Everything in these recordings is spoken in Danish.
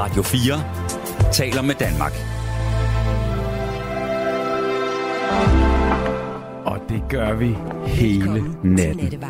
Radio 4 taler med Danmark. Og det gør vi hele natten.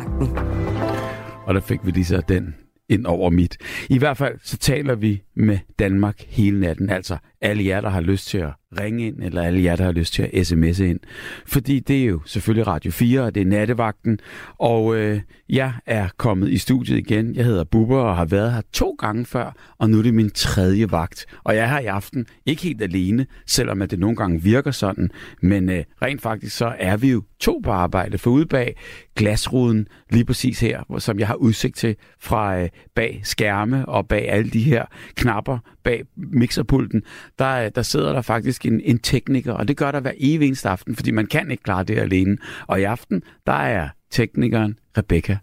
Og der fik vi lige så den ind over mit. I hvert fald så taler vi med Danmark hele natten. Altså alle jer, der har lyst til at ringe ind, eller alle jer, der har lyst til at sms'e ind. Fordi det er jo selvfølgelig Radio 4, og det er nattevagten. Og øh, jeg er kommet i studiet igen. Jeg hedder Bubber og har været her to gange før, og nu er det min tredje vagt. Og jeg er her i aften ikke helt alene, selvom at det nogle gange virker sådan. Men øh, rent faktisk så er vi jo to på arbejde, for ude bag glasruden, lige præcis her, som jeg har udsigt til fra øh, bag skærme og bag alle de her knapper bag mixerpulten, der, der sidder der faktisk en, en tekniker, og det gør der hver evig eneste aften, fordi man kan ikke klare det alene. Og i aften, der er teknikeren Rebecca.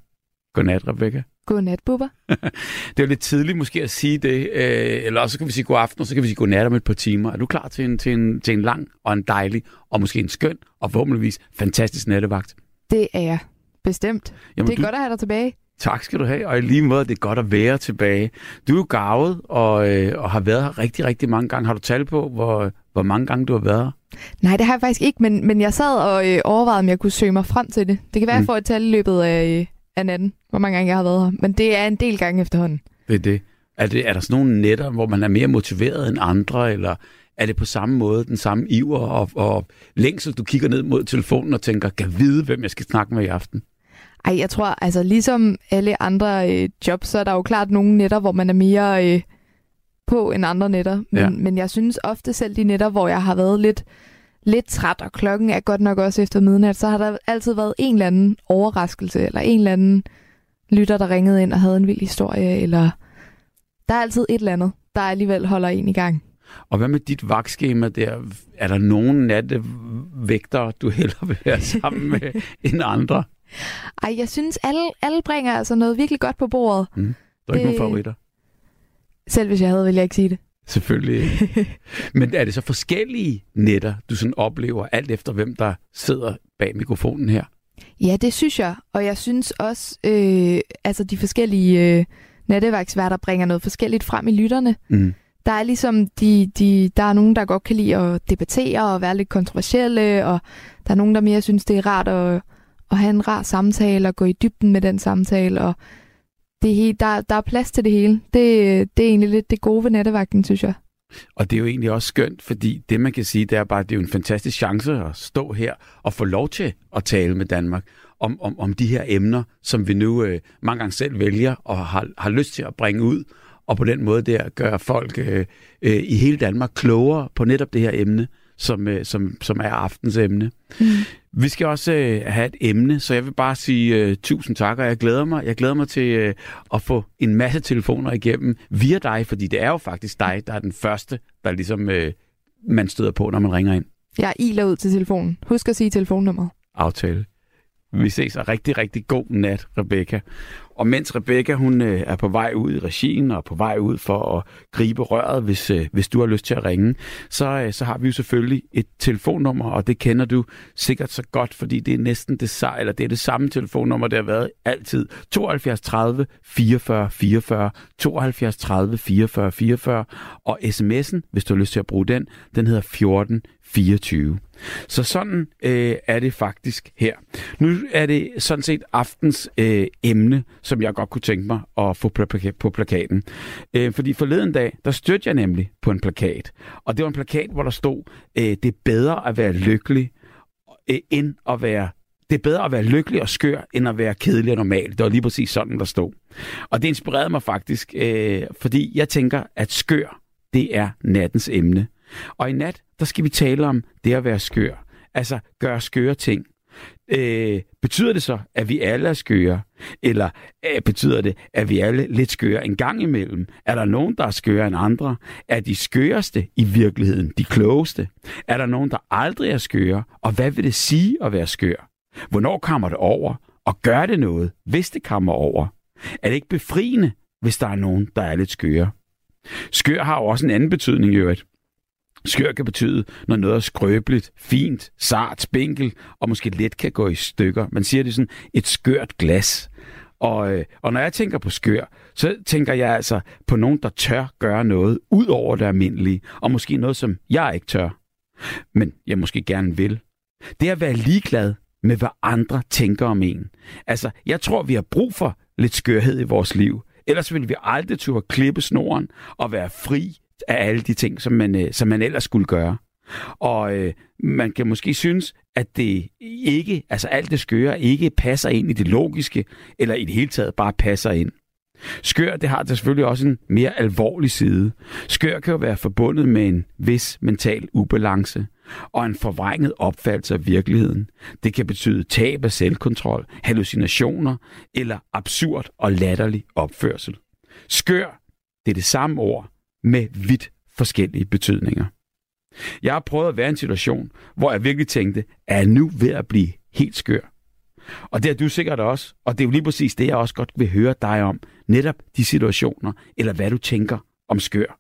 Godnat, Rebecca. Godnat, Bubber. det er jo lidt tidligt måske at sige det, øh, eller også kan vi sige god aften, og så kan vi sige godnat om et par timer. Er du klar til en, til en, til en lang og en dejlig, og måske en skøn, og forhåbentligvis fantastisk nattevagt? Det er jeg. Bestemt. Jamen, det er du... godt at have dig tilbage. Tak skal du have, og i lige måde, det er godt at være tilbage. Du er jo gavet og, øh, og har været her rigtig, rigtig mange gange. Har du talt på, hvor, hvor mange gange du har været her? Nej, det har jeg faktisk ikke, men, men jeg sad og øh, overvejede, om jeg kunne søge mig frem til det. Det kan være, mm. jeg får et tal i løbet af, øh, af natten, hvor mange gange jeg har været her. Men det er en del gange efterhånden. Det er det. Er, det, er der sådan nogle netter, hvor man er mere motiveret end andre, eller er det på samme måde den samme iver og, og længsel, du kigger ned mod telefonen og tænker, kan vide, hvem jeg skal snakke med i aften? Ej, jeg tror, altså ligesom alle andre øh, jobs, så er der jo klart nogle netter, hvor man er mere øh, på end andre netter. Men, ja. men jeg synes ofte selv de netter, hvor jeg har været lidt, lidt træt, og klokken er godt nok også efter midnat, så har der altid været en eller anden overraskelse, eller en eller anden lytter, der ringede ind og havde en vild historie, eller der er altid et eller andet, der alligevel holder en i gang. Og hvad med dit vagtskema der? Er der nogen nattevægter, du hellere vil være sammen med end andre? Ej, jeg synes, alle, alle bringer altså noget virkelig godt på bordet. Mm. Der er ikke nogen favoritter? Selv hvis jeg havde, ville jeg ikke sige det. Selvfølgelig Men er det så forskellige netter, du sådan oplever, alt efter hvem der sidder bag mikrofonen her? Ja, det synes jeg. Og jeg synes også, øh, altså de forskellige øh, natteværksværter bringer noget forskelligt frem i lytterne. Mm. Der er ligesom, de, de, der er nogen, der godt kan lide at debattere og være lidt kontroversielle, og der er nogen, der mere synes, det er rart at at have en rar samtale og gå i dybden med den samtale. Og det helt, der, der er plads til det hele. Det, det er egentlig lidt det gode ved nattevagten, synes jeg. Og det er jo egentlig også skønt, fordi det man kan sige, det er bare, at det er jo en fantastisk chance at stå her og få lov til at tale med Danmark om, om, om de her emner, som vi nu øh, mange gange selv vælger og har, har lyst til at bringe ud, og på den måde der gøre folk øh, øh, i hele Danmark klogere på netop det her emne som, øh, som, som er aftens emne. Mm. Vi skal også øh, have et emne, så jeg vil bare sige øh, tusind tak, og jeg glæder mig. Jeg glæder mig til øh, at få en masse telefoner igennem via dig, fordi det er jo faktisk dig, der er den første, der ligesom øh, man støder på, når man ringer ind. Jeg iler ud til telefonen. Husk at sige telefonnummeret. Aftale. Vi ses, og rigtig, rigtig god nat, Rebecca. Og mens Rebecca hun øh, er på vej ud i regien og på vej ud for at gribe røret, hvis, øh, hvis du har lyst til at ringe, så, øh, så har vi jo selvfølgelig et telefonnummer, og det kender du sikkert så godt, fordi det er næsten det, eller det, er det samme telefonnummer, det har været altid. 72 30 44 44, 72 30 44 44, og sms'en, hvis du har lyst til at bruge den, den hedder 14 24. Så sådan øh, er det faktisk her. Nu er det sådan set aftens øh, emne, som jeg godt kunne tænke mig at få på plakaten. Øh, fordi forleden dag, der stødte jeg nemlig på en plakat. Og det var en plakat, hvor der stod, øh, det er bedre at være lykkelig, øh, end at være det er bedre at være lykkelig og skør, end at være kedelig og normal. Det var lige præcis sådan, der stod. Og det inspirerede mig faktisk, øh, fordi jeg tænker, at skør, det er nattens emne. Og i nat, der skal vi tale om det at være skør. Altså gøre skøre ting. Øh, betyder det så, at vi alle er skøre? Eller øh, betyder det, at vi alle lidt skøre en gang imellem? Er der nogen, der er skøre end andre? Er de skøreste i virkeligheden de klogeste? Er der nogen, der aldrig er skøre? Og hvad vil det sige at være skør? Hvornår kommer det over? Og gør det noget, hvis det kommer over? Er det ikke befriende, hvis der er nogen, der er lidt skøre? Skør har jo også en anden betydning i øvrigt. Skør kan betyde, når noget er skrøbeligt, fint, sart, spinkel og måske let kan gå i stykker. Man siger det sådan et skørt glas. Og, øh, og når jeg tænker på skør, så tænker jeg altså på nogen, der tør gøre noget ud over det almindelige, og måske noget, som jeg ikke tør, men jeg måske gerne vil. Det er at være ligeglad med, hvad andre tænker om en. Altså, jeg tror, vi har brug for lidt skørhed i vores liv. Ellers vil vi aldrig turde klippe snoren og være fri af alle de ting, som man, øh, som man ellers skulle gøre. Og øh, man kan måske synes, at det ikke, altså alt det skøre, ikke passer ind i det logiske, eller i det hele taget bare passer ind. Skør, det har det selvfølgelig også en mere alvorlig side. Skør kan jo være forbundet med en vis mental ubalance og en forvrænget opfattelse af virkeligheden. Det kan betyde tab af selvkontrol, hallucinationer eller absurd og latterlig opførsel. Skør, det er det samme ord med vidt forskellige betydninger. Jeg har prøvet at være i en situation, hvor jeg virkelig tænkte, er jeg nu ved at blive helt skør? Og det er du sikkert også, og det er jo lige præcis det, jeg også godt vil høre dig om. Netop de situationer, eller hvad du tænker om skør.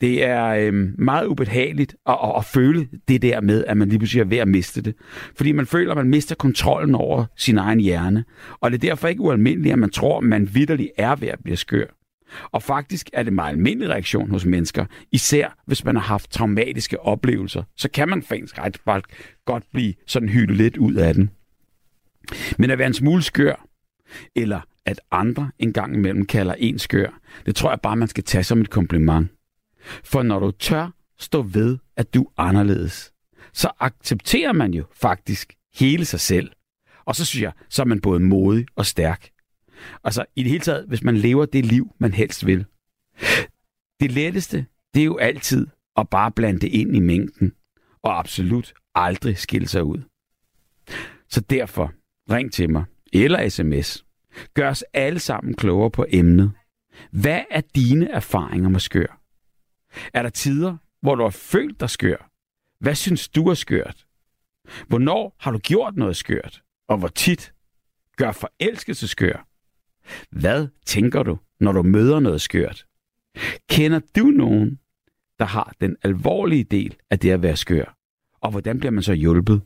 Det er øh, meget ubehageligt at, at, at føle det der med, at man lige pludselig er ved at miste det. Fordi man føler, at man mister kontrollen over sin egen hjerne. Og det er derfor ikke ualmindeligt, at man tror, at man vidderligt er ved at blive skør. Og faktisk er det en meget almindelig reaktion hos mennesker, især hvis man har haft traumatiske oplevelser. Så kan man faktisk ret godt blive sådan hyldet lidt ud af den. Men at være en smule skør, eller at andre engang imellem kalder en skør, det tror jeg bare, man skal tage som et kompliment. For når du tør stå ved, at du er anderledes, så accepterer man jo faktisk hele sig selv. Og så synes jeg, så er man både modig og stærk. Altså i det hele taget, hvis man lever det liv, man helst vil. Det letteste, det er jo altid at bare blande det ind i mængden, og absolut aldrig skille sig ud. Så derfor, ring til mig, eller sms. Gør os alle sammen klogere på emnet. Hvad er dine erfaringer med skør? Er der tider, hvor du har følt dig skør? Hvad synes du er skørt? Hvornår har du gjort noget skørt? Og hvor tit? Gør forelskelse skør? Hvad tænker du, når du møder noget skørt? Kender du nogen, der har den alvorlige del af det at være skør? Og hvordan bliver man så hjulpet?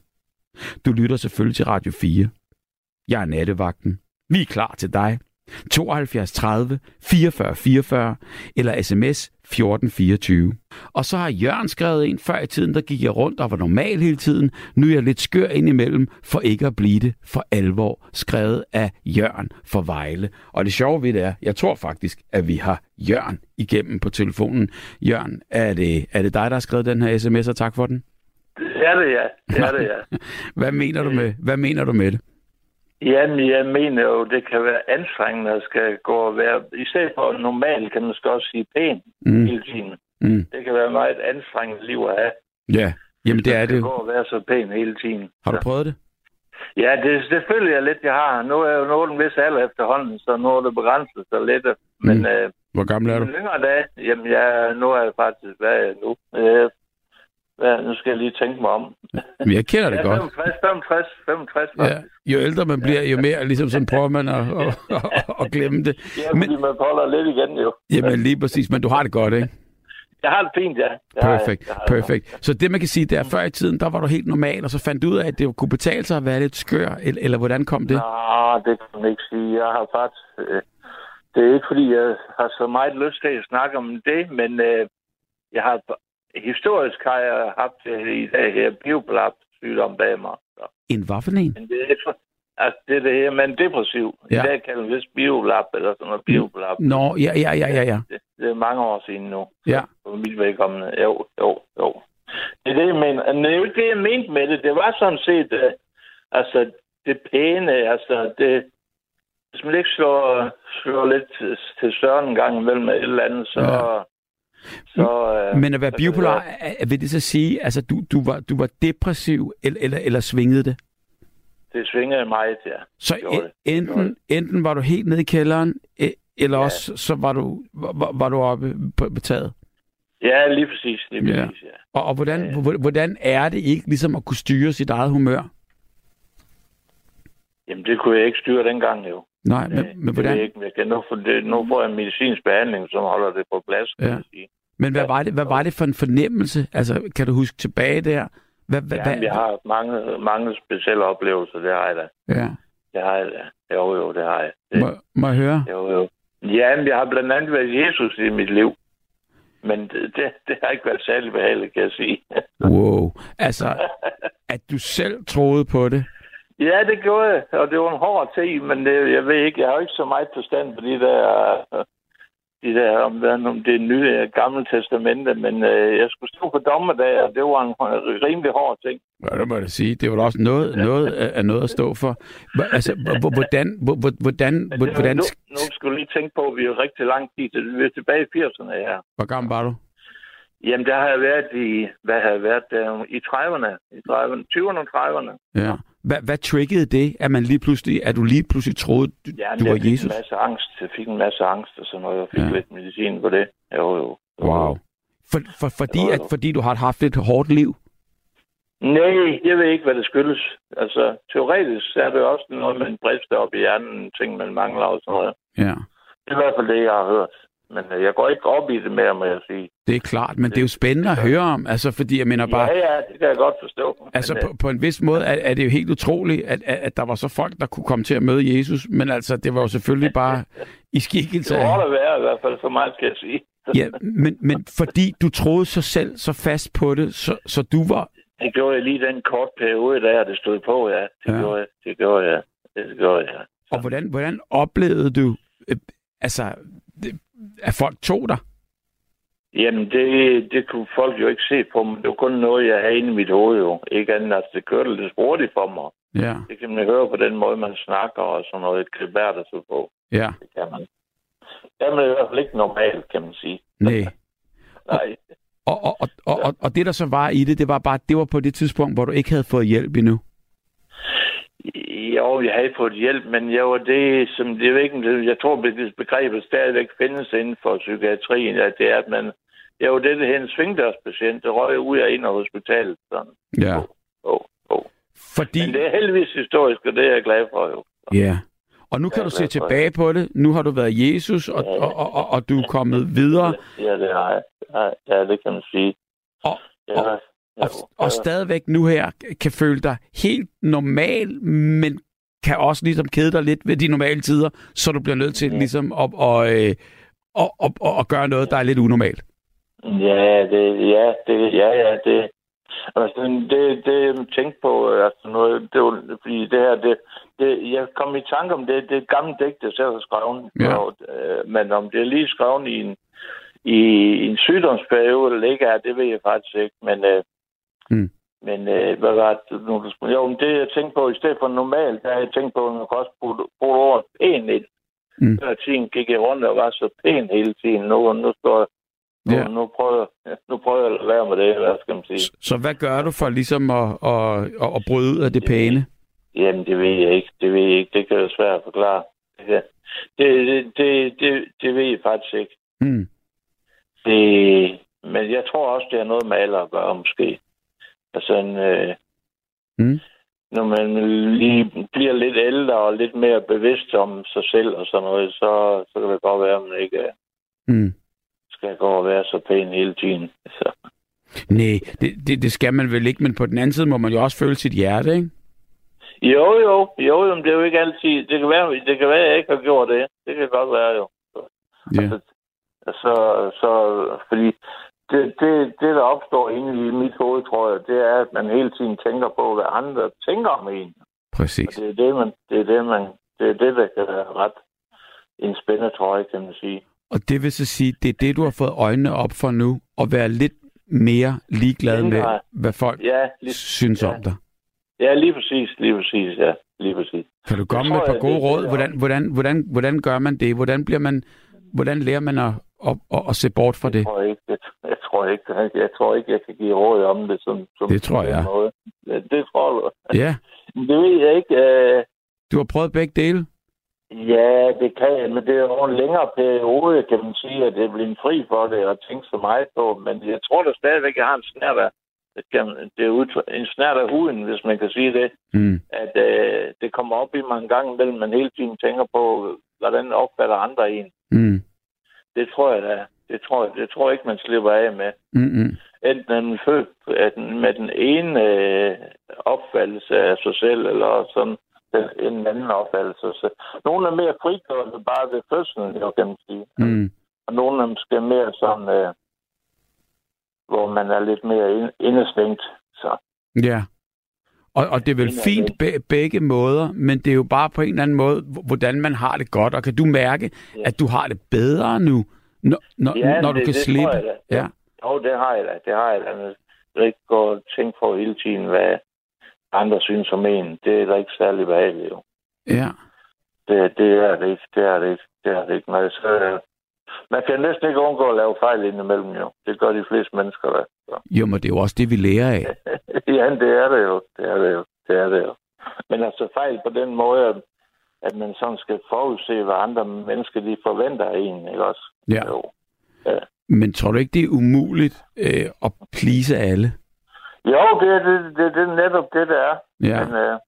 Du lytter selvfølgelig til Radio 4. Jeg er nattevagten. Vi er klar til dig. 72 30 44 44 eller sms 1424. Og så har Jørgen skrevet en før i tiden, der gik jeg rundt og var normal hele tiden. Nu er jeg lidt skør indimellem, for ikke at blive det for alvor. Skrevet af Jørgen for Vejle. Og det sjove ved det er, jeg tror faktisk, at vi har Jørgen igennem på telefonen. Jørgen, er det, er det dig, der har skrevet den her sms, og tak for den? Det er det, ja. Det er det, ja. hvad, mener du med, hvad mener du med det? Jamen, jeg mener jo, det kan være anstrengende at skal gå og være... I stedet for normalt kan man skal også sige pæn mm. hele tiden. Mm. Det kan være meget anstrengende liv at have. Ja, jamen det er det. gå og være så pæn hele tiden. Har du prøvet det? Ja, det, det føler jeg lidt, jeg har. Nu er jeg jo nået en vis alder efterhånden, så nu er det begrænset så lidt. Men, mm. øh, Hvor gammel er du? Yngre dage, jamen jeg, nu er jeg faktisk, hvad er jeg nu? Øh, Ja, nu skal jeg lige tænke mig om. Men jeg kender det ja, godt. 65, 65, 65 Ja. Jo ældre man bliver, jo mere ligesom sådan prøver man at, at, at, at glemme det. Ja, fordi men, man holder lidt igen jo. Jamen lige præcis, men du har det godt, ikke? Jeg har det fint, ja. Det perfekt, perfekt. Så det man kan sige, det er, før i tiden, der var du helt normal, og så fandt du ud af, at det kunne betale sig at være lidt skør, eller, eller hvordan kom det? Nej, det kan man ikke sige. Jeg har faktisk... Øh, det er ikke, fordi jeg har så meget lyst til at snakke om det, men øh, jeg har historisk har jeg haft i dag her bioblap sygdom bag mig. Så. En hvad for en? Men det er, altså det er det her, men depressiv. Ja. I dag kalder vi det bioblap eller sådan noget bioblap. Nå, ja, ja, ja, ja, ja. Det, det er mange år siden nu. Ja. For mit vedkommende. Jo, jo, jo. Det er det, jeg mener. Men det er jo ikke det, jeg mente med det. Det var sådan set, uh, altså, det pæne, altså, det, hvis man ikke slår, slår lidt til, til søren en gang imellem et eller andet, så, ja så, øh, Men at være bipolar, det, vil det så sige, altså du, du, var, du var depressiv, eller, eller, eller svingede det? Det svingede meget, ja. Så en, enten, enten var du helt nede i kælderen, e, eller ja. også så var du, var, var du oppe på, på taget? Ja, lige præcis. Lige præcis ja. ja. Og, og hvordan, ja, ja. hvordan er det ikke ligesom at kunne styre sit eget humør? Jamen, det kunne jeg ikke styre dengang jo. Nej, men, men hvordan? Ikke, jeg kan nu, for det, nu får jeg en medicinsk behandling, som holder det på plads, ja. kan jeg sige. Men hvad var, det, hvad var det for en fornemmelse? Altså, kan du huske tilbage der? Hvad, hvad, jeg har mange, mange specielle oplevelser, det har jeg da. Ja. det har jeg da. Jo, jo, det har jeg. Det, Må, må jeg høre? jo, jo. Ja, men jeg har blandt andet været Jesus i mit liv. Men det, det, det har ikke været særlig behageligt, kan jeg sige. Wow. Altså, at du selv troede på det? Ja, det gjorde jeg, og det var en hård tid, men det, jeg ved ikke, jeg har jo ikke så meget forstand på de der, de der om, hvad- om det nye øh, gamle testamente, men øh, jeg skulle stå på dommedag, og det var en rimelig hård ting. Ja, det må jeg sige. Det var også noget, noget af noget at stå for. Altså, hvordan... hvordan, det, var- hvordan nu, nu skal du lige tænke på, at vi er rigtig lang tid, til- vi er tilbage i 80'erne her. hvor gammel var du? Jamen, der har jeg været i, hvad har jeg været der? I 30'erne, i 30'erne, 20'erne og 30'erne. Ja. Hvad, hvad triggede det, at man lige pludselig, at du lige pludselig troede, du, Ja, du jeg var fik Jesus? en masse angst. Jeg fik en masse angst og sådan noget. Jeg fik Ja. lidt medicin på det. Jo, jo. Wow. For, for, fordi, Jo, jo. at, fordi du har haft et hårdt liv? Nej, jeg ved ikke, hvad det skyldes. Altså, teoretisk så er det også noget med en brist op i hjernen, ting, man mangler og sådan noget. Ja. Det er i hvert fald det, jeg har hørt. Men øh, jeg går ikke op i det mere, må jeg sige. Det er klart, men det er jo spændende at høre om. Altså, fordi jeg mener bare... Ja, ja, det kan jeg godt forstå. Altså men, på, på en vis måde er, er det jo helt utroligt, at, at, at der var så folk, der kunne komme til at møde Jesus, men altså det var jo selvfølgelig bare i skikkelse det må af... der være i hvert fald, så meget kan jeg sige. Ja, men, men fordi du troede så selv så fast på det, så, så du var... Det gjorde jeg lige den kort periode der, det stod på, ja. Det Ja. gjorde jeg. Det gjorde jeg. Det gjorde jeg. Og hvordan, hvordan oplevede du, øh, altså, det, at folk tog dig? Jamen, det, det kunne folk jo ikke se på mig. Det var kun noget, jeg havde inde i mit hoved jo. Ikke andet, altså, det kørte lidt hurtigt for mig. Ja, Det kan man høre på den måde, man snakker og sådan noget. Et klipær, der så på. ja, Det kan man. Det er i hvert fald ikke normalt, kan man sige. nej. Nej. Og, og, og, og, og, og det, der så var i det, det var bare, det var på det tidspunkt, hvor du ikke havde fået hjælp endnu. Jo, jeg havde fået hjælp, men jeg var det, som det er ikke, jeg tror, at begrebet stadigvæk findes inden for psykiatrien, at det er, at man, jeg var det, der hedder en svingdørspatient, der røg ud og ind af hospitalet. Sådan. Ja. Oh, oh. Fordi... Men det er heldigvis historisk, og det er jeg glad for jo. Ja. Og nu kan Ja, du se tilbage på det. Nu har du været Jesus, og, og, og, og, og du er kommet videre. Ja, det har jeg. Ja, Ja, det kan man sige. Og- ja, og- Og, og stadigvæk nu her kan føle dig helt normal, men kan også ligesom kede dig lidt ved de normale tider, så du bliver nødt til Ja. ligesom at, og, øh, og, og, og, og gøre noget, der er lidt unormalt. Ja, det, ja, det, ja, ja, det, altså, det, det, jeg tænkte på, altså noget, det var, fordi det her, det, det, jeg kom i tanke om det, det er et gammelt digt, jeg selv har skrevet, Ja. og, øh, men om det er lige skrevet i en, i, i en sygdomsperiode, eller ikke er, det ved jeg faktisk ikke, men, øh, Mm. men øh, hvad var det, nu, du spurgte- jo, men det jeg tænkte på, i stedet for normalt, der har jeg tænkt på, at man kan også bruge, bruge ordet pæn ind. Mm. Før tiden gik jeg rundt og var så pæn hele tiden, nu, nu står jeg nu, Ja. nu, prøver, jeg- nu prøver jeg at lade være med det, hvad skal man sige. Så, så hvad gør du for ligesom at, at, at, at bryde ud af det pæne? Jamen, det ved jeg ikke. Det ved jeg ikke. Det kan være svært at forklare. Det, det, det, det, det ved jeg faktisk ikke. Mm. Det, men jeg tror også, det har noget med alder at gøre, måske. Altså, en, øh, Mm. når man lige bliver lidt ældre og lidt mere bevidst om sig selv og sådan noget, så, så kan det godt være, at man ikke øh, Mm. skal gå og være så pæn hele tiden. Så. Nej, det, det, det skal man vel ikke, men på den anden side må man jo også føle sit hjerte, ikke? Jo, jo, jo, jo, men det er jo ikke altid. Det kan være, det kan være, at jeg ikke har gjort det. Det kan godt være, jo. Ja. Så, så fordi det, det, det, der opstår inde i mit hoved, tror jeg, det er, at man hele tiden tænker på, hvad andre tænker om en. Og Præcis. det er det, man, det er det, man, det er det, der kan være ret en spændende trøje, kan man sige. Og det vil så sige, det er det, du har fået øjnene op for nu, at være lidt mere ligeglad med, hvad folk Ja, lige, synes ja. om dig. ja, lige præcis, lige præcis, ja, lige præcis. Kan du komme med et par jeg, gode det- råd? Hvordan, hvordan, hvordan, hvordan gør man det? Hvordan, bliver man, hvordan lærer man at, at, at, at se bort fra det? Jeg tror ikke, jeg, jeg tror ikke, jeg, tror ikke, jeg kan give råd om det som, som Det tror jeg. Måde. Det tror du. Ja, Det ved jeg ikke. Øh, du har prøvet begge dele. Ja, det kan jeg, men det er jo en længere periode, kan man sige, at det er blevet fri for det og tænke så meget på. Men jeg tror da stadigvæk, jeg har en snært af, det kan- det er ud, en snært af huden, hvis man kan sige det, Mm. at øh, det kommer op i mig en gang imellem, man hele tiden tænker på, hvordan opfatter andre en. Mm. Det tror jeg da. Det tror jeg, det tror jeg ikke, man slipper af med. Mm-mm. Enten er man født med den ene øh, opfattelse af sig selv, eller sådan en anden opfattelse. Så nogle er mere frigjorte bare ved fødslen, jo, kan man sige. Mm. Og nogle er måske mere sådan, øh, hvor man er lidt mere indestængt. Så. Ja. Og, og det er vel fint be- begge måder, men det er jo bare på en eller anden måde, hvordan man har det godt. Og kan du mærke, ja. at du har det bedre nu, når, når, ja, når du det, kan det slippe? Jeg da. Ja. Jo, det har jeg da. Det har jeg da. Jeg ikke gå og tænke på hele tiden, hvad andre synes om en. Det er da ikke særlig behageligt, jo. Ja. Det, det er det ikke. Det er det ikke. Det er det ikke. Jeg så, man kan næsten ikke undgå at lave fejl indimellem, jo. Det gør de fleste mennesker, da. Så. Jo, men det er jo også det, vi lærer af. ja, det er det jo. Det er det jo. Det er det jo. Men altså fejl på den måde, at man sådan skal forudse, hvad andre mennesker de forventer af en, ikke også? Ja. Jo. ja. Men tror du ikke, det er umuligt øh, at plise alle? Jo, det er, det, det, det er netop det, det er. Ja. Men, øh,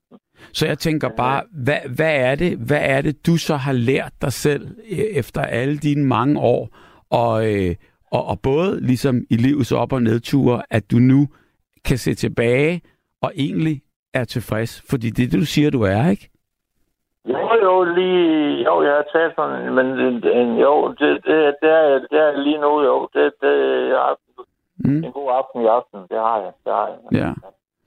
Så jeg tænker bare, hvad, hvad, er det, hvad er det, du så har lært dig selv øh, efter alle dine mange år, og, øh, og, og både ligesom i livets op- og nedture, at du nu kan se tilbage og egentlig er tilfreds? Fordi det er det, du siger, du er, ikke? Jo, lige, jo, jeg har taget sådan, men en, jo, det, det, det, er, det er lige nu, jo, det, det, jeg har mm. en god aften i aften, det har jeg, det har jeg. Ja.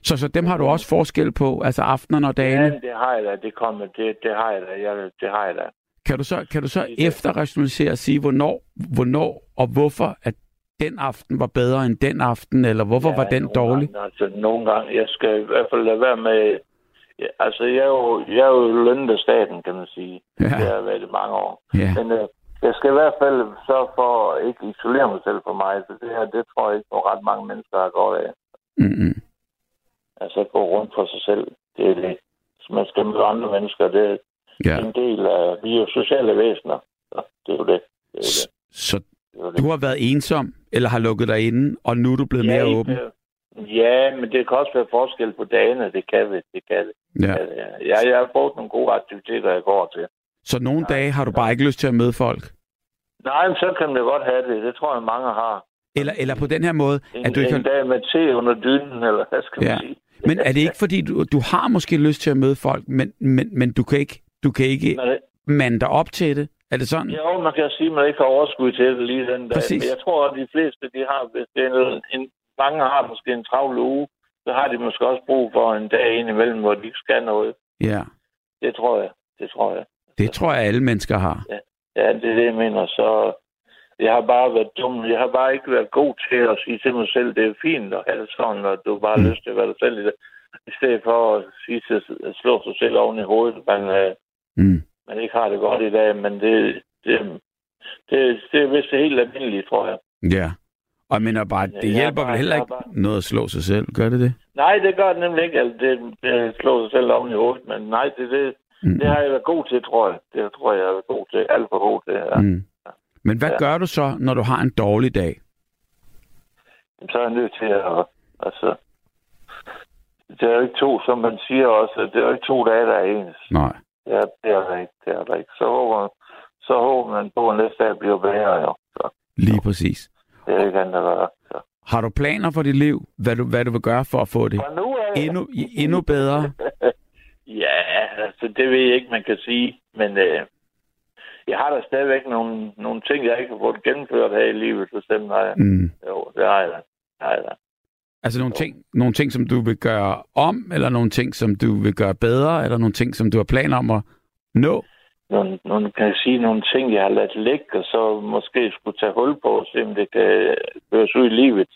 Så, så dem har du også forskel på, altså aftenerne og dagene? Ja, det har jeg da, det kommer, det, det har jeg da, jeg, det har jeg da. Kan du så, kan du så efterrationalisere og sige, hvornår, hvornår og hvorfor, at den aften var bedre end den aften, eller hvorfor ja, var den dårlig? Gange, altså, nogle gange, jeg skal i hvert fald lade være med... Ja, altså, jeg er jo, jeg er jo lønnet af staten, kan man sige. Ja. Det har været i mange år. Ja. Men øh, jeg skal i hvert fald sørge for at ikke isolere mig selv for mig. Så det her, det tror jeg ikke, at ret mange mennesker har godt af. Mm-hmm. Altså, gå rundt for sig selv. Det er det. Så man skal møde andre mennesker. Det er Ja. en del af... Vi er jo sociale væsener. Så det er jo det. det, er jo det. Så det, er jo det. du har været ensom, eller har lukket dig inde, og nu er du blevet mere ikke- åben? Ja, men det kan også være forskel på dagene. Det kan det. Det kan det. Ja. Ja, ja. Jeg, har fået nogle gode aktiviteter, jeg går til. Så nogle dage har du bare ikke lyst til at møde folk? Nej, men så kan man godt have det. Det tror jeg, mange har. Eller, eller på den her måde, En, at du ikke en har... dag med te under dynen, eller hvad skal Ja. man sige? Men er det ikke fordi, du, du har måske lyst til at møde folk, men, men, men du kan ikke, du kan ikke Men, mande dig op til det? Er det sådan? jo, man kan sige, at man ikke har overskud til det lige den dag. Præcis. Men jeg tror, at de fleste, de har, det er en, en, mange har måske en travl uge, så har de måske også brug for en dag ind imellem, hvor de ikke skal noget. Ja. Det tror jeg. Det tror jeg. Det tror jeg, alle mennesker har. Ja, det er det, jeg mener. Så jeg har bare været dum. Jeg har bare ikke været god til at sige til mig selv, det er fint at have det sådan, og du bare Mm. lyst til at være dig selv i det. I stedet for at sige til at slå sig selv oven i hovedet, man, øh, Mm. man ikke har det godt i dag, men det, det, det, det er vist helt almindeligt, tror jeg. Ja. Og jeg mener bare, det jeg hjælper bare- vel heller ikke bare- noget at slå sig selv, gør det det? Nej, det gør det nemlig ikke. Altså, det, det slår sig selv oven i hovedet, men nej, det, det, Mm. det har jeg været god til, tror jeg. Det tror jeg, jeg har været god til. Alt for god til, ja. Mm. Men hvad Ja. gør du så, når du har en dårlig dag? så er jeg nødt til at... Altså, det er jo ikke to, som man siger også, det er jo ikke to dage, der er ens. Nej. Ja, det er der ikke, det er der ikke. Så håber, så håber man på, at næste dag bliver bedre, jo. Så Lige præcis. Det er ikke andet. Så. Har du planer for dit liv? Hvad du, hvad du vil gøre for at få det Fra nu af... endnu, endnu bedre? ja, altså, det ved jeg ikke, man kan sige. Men øh, jeg har da stadigvæk nogle, nogle ting, jeg ikke har fået gennemført her i livet, bestemt har jeg. Mm. Jo, det har jeg da. Det har jeg da. Altså nogle ting, nogle ting, som du vil gøre om, eller nogle ting, som du vil gøre bedre, eller nogle ting, som du har planer om at nå? Nogle, nogle, kan jeg sige, nogle ting, jeg har ladt ligge, og så måske skulle tage hul på, og se om det kan føres ud i livet.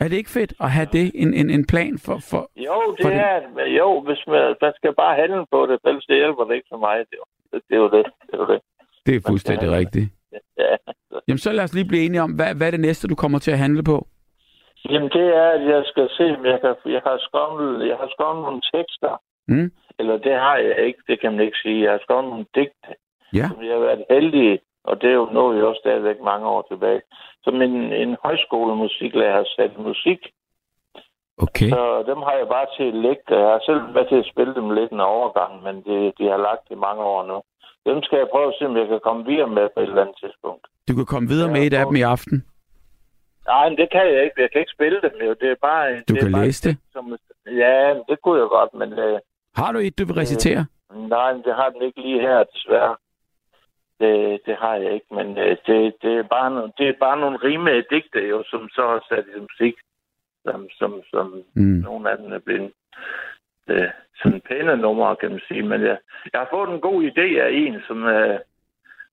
Er det ikke fedt at have det, en, en, en plan for... for Jo, det For det- er, jo, hvis man, man skal bare handle på det, ellers det hjælper det ikke så meget. Det, er jo- det er jo det. Det er jo det. det er fuldstændig have- rigtigt. Ja. Jamen så lad os lige blive enige om, hvad, hvad er det næste, du kommer til at handle på? Jamen, det er, at jeg skal se, om jeg, kan, jeg har skrevet, jeg har skrevet nogle tekster. Mm? Eller det har jeg ikke, det kan man ikke sige. Jeg har skrevet nogle digte, Ja. som jeg har været heldig, og det er jo noget, jeg også stadigvæk mange år tilbage. Som en, en højskolemusiklærer har sat musik Okay. Så dem har jeg bare til at lægge. Jeg har selv været til at spille dem lidt en overgang, men det, de har lagt i mange år nu. Dem skal jeg prøve at se, om jeg kan komme videre med på et eller andet tidspunkt. Du kan komme videre Ja, med et af dem i aften. Nej, men det kan jeg ikke. Jeg kan ikke spille dem jo. Det er bare... Du det er kan bare, læse det. Som, ja, det kunne jeg godt, men... Øh, Har du et, du vil recitere? Nej, det har den ikke lige her, desværre. Det, det har jeg ikke, men øh, det, det, er bare no, det er bare nogle rime digte, jo, som så er sat i musik, som, som, som mm. nogle af dem er blevet øh, sådan pæne numre, kan man sige. Men jeg, jeg har fået en god idé af en, som, øh,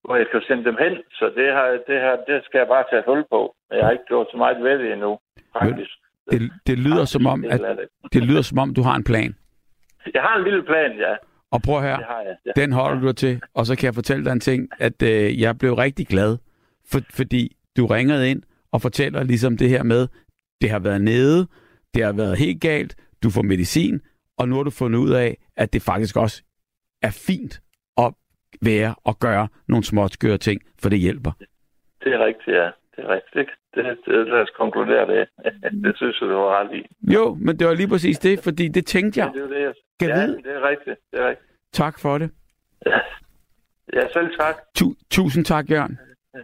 hvor jeg kan sende dem hen, så det, har, det, her, det skal jeg bare tage hul på. Jeg har ikke gjort så meget ved det endnu, faktisk. Det, det, lyder som om, at, det lyder som om, du har en plan. Jeg har en lille plan, ja. Og prøv her, ja. den holder du til, og så kan jeg fortælle dig en ting, at øh, jeg blev rigtig glad, for, fordi du ringede ind og fortæller ligesom det her med, det har været nede, det har været helt galt, du får medicin, og nu har du fundet ud af, at det faktisk også er fint at være og gøre nogle skøre ting, for det hjælper. Det er rigtigt, ja. Det er rigtigt. Det, det, lad os konkludere det. det synes jeg, du var ret i. Jo, men det var lige præcis det, fordi det tænkte jeg. Det det, jeg... ja, vide. det er rigtigt. Det er rigtigt. Tak for det. Ja, ja selv tak. Tu- tusind tak, Jørgen.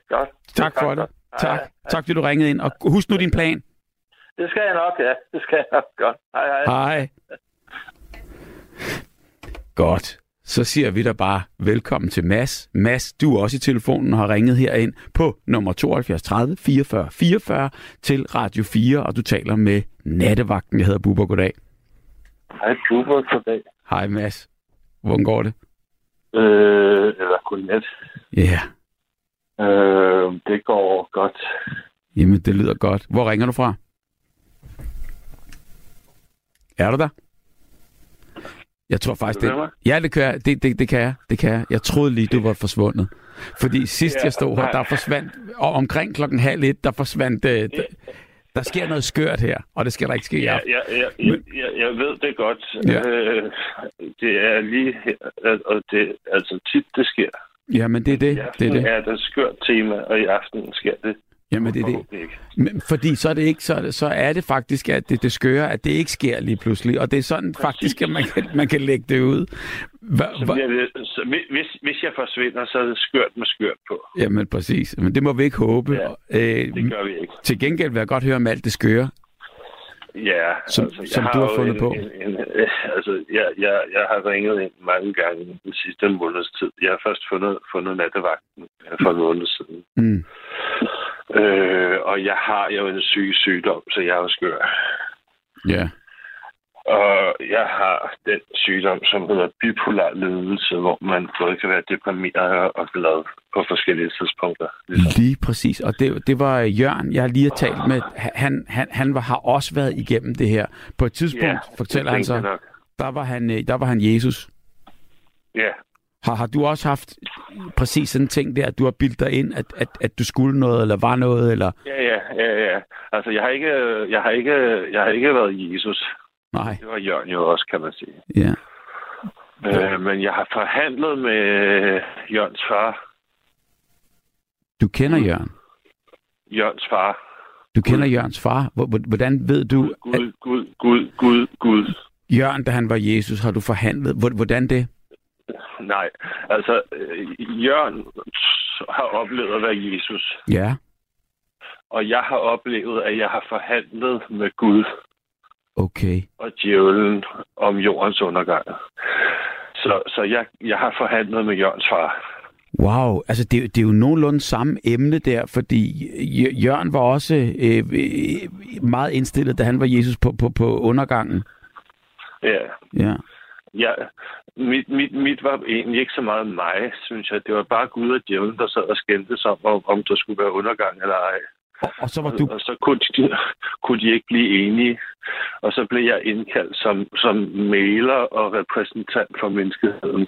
Godt. Tak for det. Tak. Hej. Tak, fordi du ringede ind. Og husk nu din plan. Det skal jeg nok, ja. Det skal jeg nok. Godt. Hej, hej. Hej. Godt. Så siger vi da bare velkommen til Mads. Mads, du er også i telefonen og har ringet herind på nummer 72 30 44 44 til Radio 4, og du taler med nattevagten. Jeg hedder Bubber. Goddag. Hej Bubber. Goddag. Hej Mads. Hvordan går det? Øh, eller godnat. Ja. Yeah. Øh, det går godt. Jamen, det lyder godt. Hvor ringer du fra? Er du der? Jeg tror faktisk, det... Ja, det kan, jeg. Det, det, det kan jeg. Det kan jeg. Jeg troede lige, du var forsvundet. Fordi sidst ja, jeg stod her, der forsvandt... Og omkring klokken halv et, der forsvandt... Øh, der, der sker noget skørt her, og det skal der ikke ske ja, ja, ja, ja, jeg, jeg ved det godt. Ja. Øh, det er lige her, og det altså tit, det sker. Ja, men det er det. det er det. er der skørt tema, og i aften sker det. Jamen, det er det. Men, fordi så er det ikke, så, så er det faktisk, at det, det skøre, at det ikke sker lige pludselig. Og det er sådan Præcis. faktisk, at man kan, man kan lægge det ud. Hva, så det, så hvis, hvis jeg forsvinder, så er det skørt med skørt på. Jamen præcis. Men det må vi ikke håbe. Ja, øh, det gør vi ikke. Til gengæld vil jeg godt høre om alt det skøre. Ja, som, altså, som du har fundet en, på. En, en, altså, jeg, jeg, jeg har ringet ind mange gange den sidste måneds tid. Jeg har først fundet, fundet nattevagten for en måned siden. Mm. Øh, og jeg har jo en syg sygdom, så jeg er jo skør. Ja. Og jeg har den sygdom, som hedder bipolar ledelse, hvor man både kan være deprimeret og glad på forskellige tidspunkter. Ligesom. Lige præcis. Og det, det var Jørgen, jeg lige har talt med. Han, han, han var, har også været igennem det her. På et tidspunkt, ja, fortæller han så, der var han, øh, der var han Jesus. Ja, har, har du også haft præcis sådan en ting der, at du har bildt dig ind, at, at, at du skulle noget, eller var noget, eller? Ja, ja, ja, ja. Altså, jeg har ikke, jeg har ikke, jeg har ikke været Jesus. Nej. Det var Jørgen jo også, kan man sige. Ja. Øh, men jeg har forhandlet med Jørgens far. Du kender. Jørgen? Jørgens far. Du kender Gud. Jørgens far? Hvordan ved du... Gud, Gud, Gud, Gud, Gud, Gud. Jørgen, da han var Jesus, har du forhandlet. Hvordan det? Nej, altså Jørgen har oplevet at være Jesus. Ja. Og jeg har oplevet, at jeg har forhandlet med Gud. Okay. Og djævlen om jordens undergang. Så, så jeg, jeg har forhandlet med Jørgens far. Wow, altså det, det er jo nogenlunde samme emne der, fordi Jørgen var også øh, meget indstillet, da han var Jesus på, på, på undergangen. Ja. Ja. Ja, mit, mit, mit var egentlig ikke så meget mig, synes jeg. Det var bare Gud og djævlen, der sad og skændte om, om, om der skulle være undergang eller ej. Og, og så var du... Og, og så kunne de, kunne de ikke blive enige. Og så blev jeg indkaldt som, som maler og repræsentant for menneskeheden.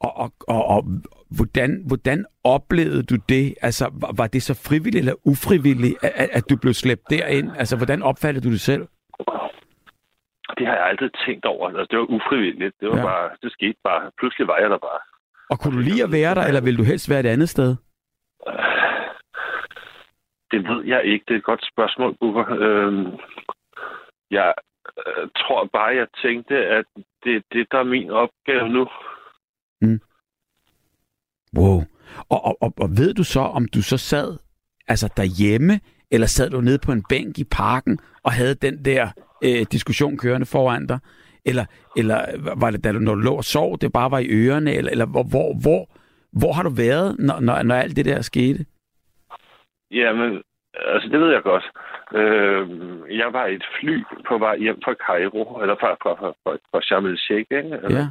Og, og, og, og hvordan, hvordan oplevede du det? Altså, var, var det så frivilligt eller ufrivilligt, at, at du blev slæbt derind? Altså, hvordan opfattede du det selv? Det har jeg aldrig tænkt over. Altså, det var ufrivilligt. Det, var ja. bare, det skete bare. Pludselig var jeg der bare. Og kunne du lide at være der, eller vil du helst være et andet sted? Det ved jeg ikke. Det er et godt spørgsmål, Bubber. Øhm, jeg øh, tror bare, jeg tænkte, at det er det, der er min opgave nu. Mm. Wow. Og, og, og, og ved du så, om du så sad altså derhjemme, eller sad du nede på en bænk i parken og havde den der øh, diskussion kørende foran dig? Eller, eller var det, da du, når du lå og sov, det bare var i ørerne? Eller, eller hvor, hvor, hvor, hvor har du været, når, når, når alt det der skete? Jamen, altså det ved jeg godt. Øh, jeg var i et fly på vej hjem fra Cairo, eller fra, fra, fra, fra, fra Sharm el-Sheikh, ikke? Ja.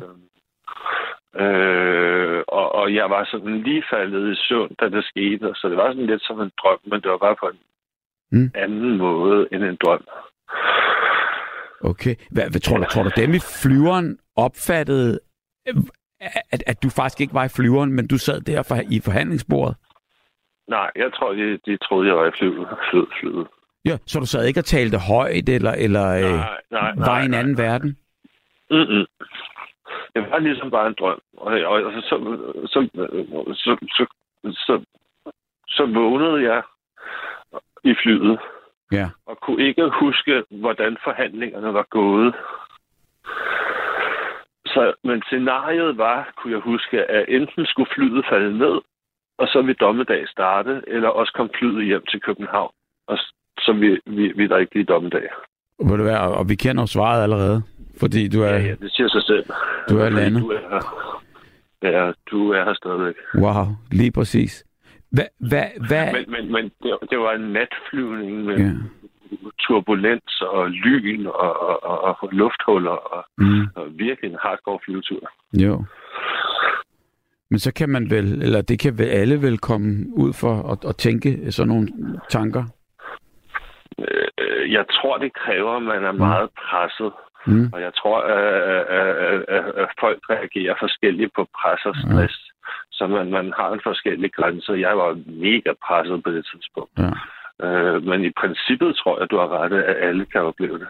Øh, og, og jeg var sådan lige faldet i søvn, da det skete, så det var sådan lidt som en drøm, men det var bare på en mm. anden måde end en drøm. Okay. Hvad, hvad tror du, tror du dem i flyveren opfattede, at, at du faktisk ikke var i flyveren, men du sad der for, i forhandlingsbordet? Nej, jeg tror, de, de troede, jeg var i flyet. flyet, flyet. Ja, så du sad ikke og talte højt, eller, eller nej, øh, nej, nej, var i en anden nej. verden? Mm-mm. Det var ligesom bare en drøm. Og, og, og så, så, så, så, så, så, så vågnede jeg i flyet, Ja. og kunne ikke huske, hvordan forhandlingerne var gået. Så, men scenariet var, kunne jeg huske, at enten skulle flyet falde ned, og så vil dommedag starte, eller også kom flyet hjem til København, og så vi, vi, vi der ikke lige dommedag. Vil du være, og, vi kender svaret allerede, fordi du er, Ja, ja, det siger sig selv. du er landet. Du er. Ja, du er her stadigvæk. Wow, lige præcis. Hvad, hvad, hvad? Men, men, men det, det var en natflyvning med Ja. ja. turbulens og lyn og, og, og, og lufthuller og, Mm, og virkelig en hardcore flyvetur. jo. Men så kan man vel, eller det kan vel alle vel komme ud for at, at tænke sådan nogle tanker. Øh, Jeg tror, det kræver, at man er meget presset. Mm. Og jeg tror, at, at, at, at, folk reagerer forskelligt på pres og stress. Så man, man har en forskellig grænse. Jeg var mega presset på det tidspunkt. Ja. Øh, men i princippet tror jeg, du har ret, at alle kan opleve det.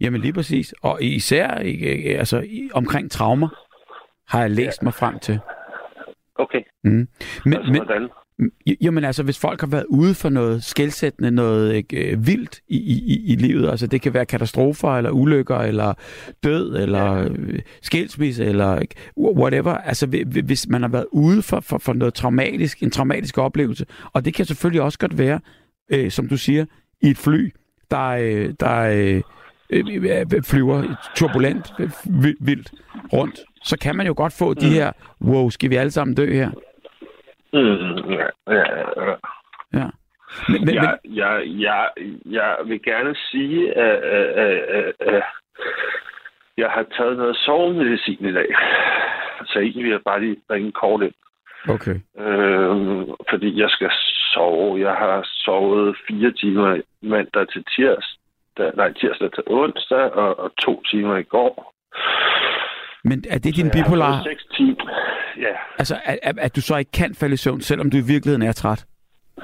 Jamen lige præcis. Og især ikke, altså, omkring traumer har jeg læst mig frem til. Okay, Mm. Men, altså men, hvordan? J- jamen altså, hvis folk har været ude for noget skældsættende, noget øh, vildt i, i, i- livet, altså det kan være katastrofer, eller ulykker, eller død, eller øh, skilsmisse, eller whatever. Altså hvi- hvi- hvis man har været ude for, for, for noget traumatisk, en traumatisk oplevelse, og det kan selvfølgelig også godt være, øh, som du siger, i et fly, der, øh, der øh, øh, flyver turbulent, øh, vi- vildt rundt, så kan man jo godt få de her, wow, skal vi alle sammen dø her? Mm, ja, ja, ja. Ja. Men, men, Jeg, jeg, jeg, jeg vil gerne sige, at, at, at, at jeg har taget noget sovemedicin i dag. Så egentlig vil jeg bare lige ringe kort ind. okay. Øh, fordi jeg skal sove. Jeg har sovet fire timer mandag til tirsdag, nej, tirsdag til onsdag, og, og to timer i går. Men er det din Så jeg har bipolar, fået Seks timer. Ja, altså at, at, at du så ikke kan falde i søvn, selvom du i virkeligheden er træt?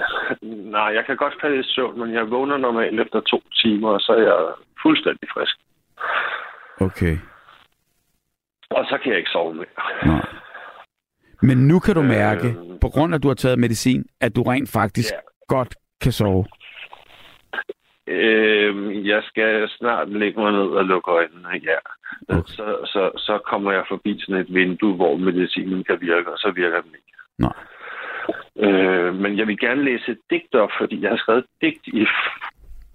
nej, jeg kan godt falde i søvn, men jeg vågner normalt efter to timer, og så er jeg fuldstændig frisk. Okay. Og så kan jeg ikke sove mere. Nej. Men nu kan du mærke, Øh. på grund af at du har taget medicin, at du rent faktisk Ja. godt kan sove. Øh, jeg skal snart lægge mig ned og lukke øjnene, ja. Okay. Så, så, så kommer jeg forbi sådan et vindue, hvor medicinen kan virke, og så virker den ikke. Nej. Øh, men jeg vil gerne læse et digt op, fordi jeg har skrevet et digt i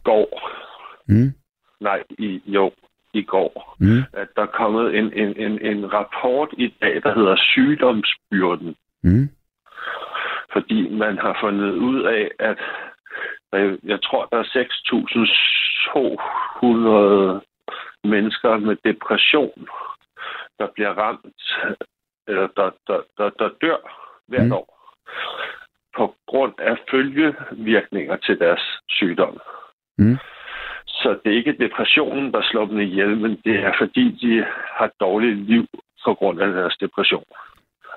går. Mm. Nej, i, jo, i går. Mm. At der er kommet en, en, en, en rapport i dag, der hedder sygdomsbyrden. Mm. fordi man har fundet ud af, at øh, jeg tror, der er 6.200 mennesker med depression, der bliver ramt, eller der, der, der, der dør hvert mm. år på grund af følgevirkninger til deres sygdom. Mm. Så det er ikke depressionen, der slår dem ihjel, men det er fordi, de har dårligt liv på grund af deres depression.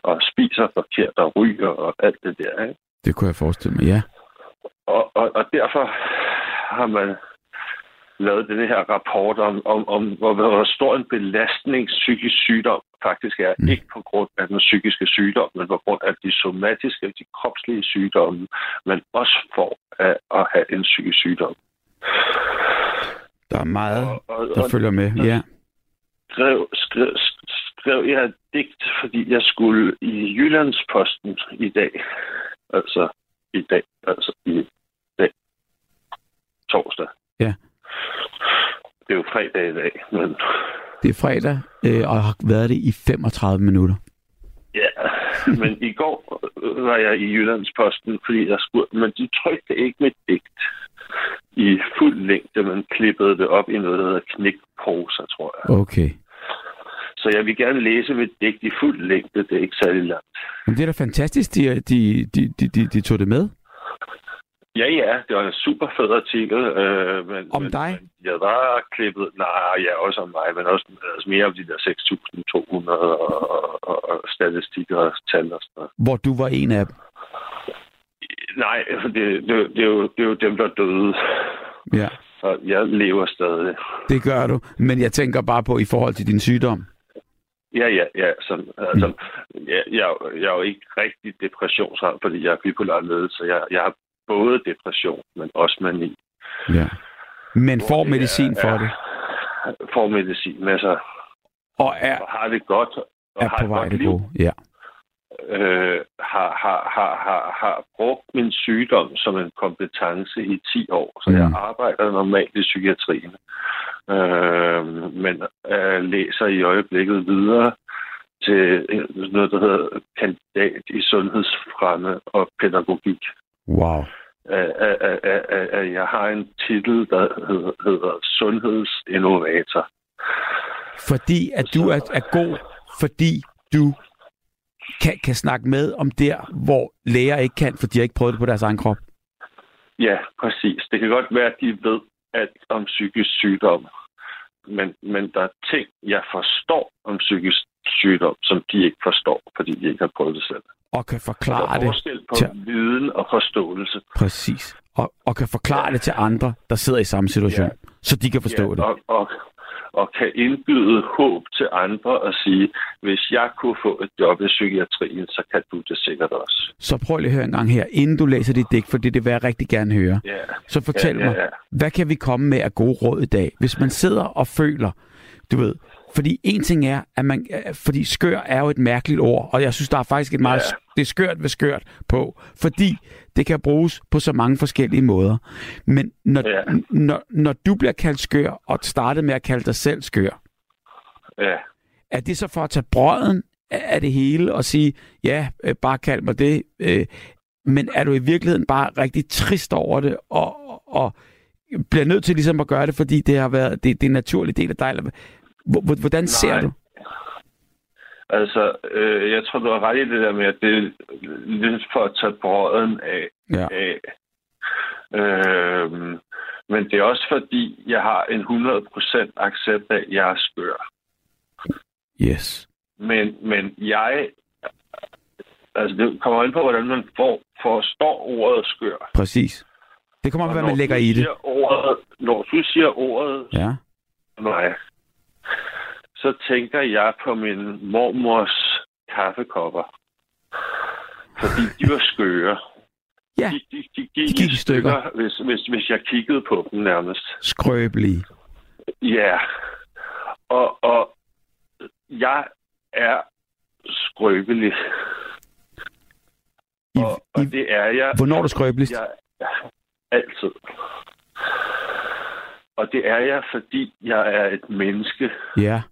Og spiser forkert og ryger og alt det der. Ikke? Det kunne jeg forestille mig, ja. Og, og, og derfor har man lavet den her rapport om, om, om hvor, hvor stor en belastning psykisk sygdom faktisk er. Mm. Ikke på grund af den psykiske sygdom, men på grund af de somatiske, de kropslige sygdomme, man også får af at have en psykisk sygdom. Der er meget, Og, og, der og følger med. Ja. skrev, skrev, skrev jeg et digt, fordi jeg skulle i Jyllandsposten i dag. Altså i dag. Altså i dag. Torsdag. Ja. Det er jo fredag i dag, men Det er fredag, øh, og har været det i 35 minutter. Ja, men i går var jeg i Jyllandsposten, fordi jeg spurgte, men de trykte ikke mit digt i fuld længde, men klippede det op i noget, der hedder knækprosa, tror jeg. Okay. Så jeg vil gerne læse mit digt i fuld længde, det er ikke særlig langt. Men det er da fantastisk, de, de, de, de, de, de tog det med. Ja, ja, det var en super fed artikel. Øh, men, Om men, dig? Men jeg var klippet, nej, ja, også om mig, men også altså mere om de der 6.200 og, og, og, statistikker og tal og sådan noget. Hvor du var en af dem. Nej, for det, det, det, er jo, det er jo dem, der døde. Ja, Og jeg lever stadig. det gør du. Men jeg tænker bare på i forhold til din sygdom. Ja, ja, ja. Som, altså, jeg, jeg, jeg er jo ikke rigtig depressionsramt, fordi jeg er bipolar nede, så jeg, jeg har både depression, men også mani. Ja. Men får medicin for det. Får medicin med sig, Og er, og har det godt. Og er har på vej det gode. Ja. øh, har, har, har, har, har brugt min sygdom som en kompetence i 10 år, så mm. jeg arbejder normalt i psykiatrien. Øh, men øh, læser i øjeblikket videre til noget, der hedder kandidat i sundhedsfremme og pædagogik. Wow. At, at, at, at, jeg har en titel, der hedder, hedder sundhedsinnovator. Fordi at du er, er god, fordi du kan, kan snakke med om der, hvor læger ikke kan, for de har ikke prøvet det på deres egen krop. Ja, præcis. Det kan godt være, at de ved alt om psykisk sygdom. Men, men der er ting, jeg forstår om psykisk sygdom, som de ikke forstår, fordi de ikke har prøvet det selv. Og kan forklare er det. på til- viden og forståelse. Præcis. Og, og kan forklare det til andre, der sidder i samme situation, Ja. så de kan forstå det. Og, og, og kan indbyde håb til andre og sige, hvis jeg kunne få et job i psykiatrien, så kan du det sikkert også. Så prøv lige at høre en gang her, inden du læser dit digt, for det, det vil jeg rigtig gerne høre. Ja, Så fortæl ja, ja, mig, ja. hvad kan vi komme med af gode råd i dag? Hvis man sidder og føler, du ved, fordi en ting er, at man, øh, fordi skør er jo et mærkeligt ord, og jeg synes, der er faktisk et meget, Ja. det er skørt ved skørt på, fordi det kan bruges på så mange forskellige måder. Men når, Ja. når, når du bliver kaldt skør, og startede med at kalde dig selv skør, ja. er det så for at tage brøden af det hele og sige, ja, øh, bare kald mig det, øh, men er du i virkeligheden bare rigtig trist over det, og, og, og bliver nødt til ligesom at gøre det, fordi det har været det, det er en naturlig del af dig? Eller, hvor- hvordan ser Nej. du? Altså, øh, jeg tror, du har ret i det der med, at det er lidt for at tage brøden af. Ja. af. Øhm, men det er også fordi, jeg har en 100% accept af, at jeg er skør. Yes. Men, men jeg... Altså, det kommer ind på, hvordan man får, forstår ordet skør. Præcis. Det kommer an på, hvad man lægger i det. Ordet, når du siger ordet Ja. mig, så tænker jeg på min mormors kaffekopper. Fordi de var skøre. Ja, De, de, de, De gik, gik i stykker. hvis, hvis, hvis jeg kiggede på dem nærmest. skrøbelige. Ja. Og, og jeg er skrøbelig. I, Og, og i, det er jeg. hvornår er du skrøbeligst? Jeg, altid. Og det er jeg, fordi jeg er et menneske. Ja.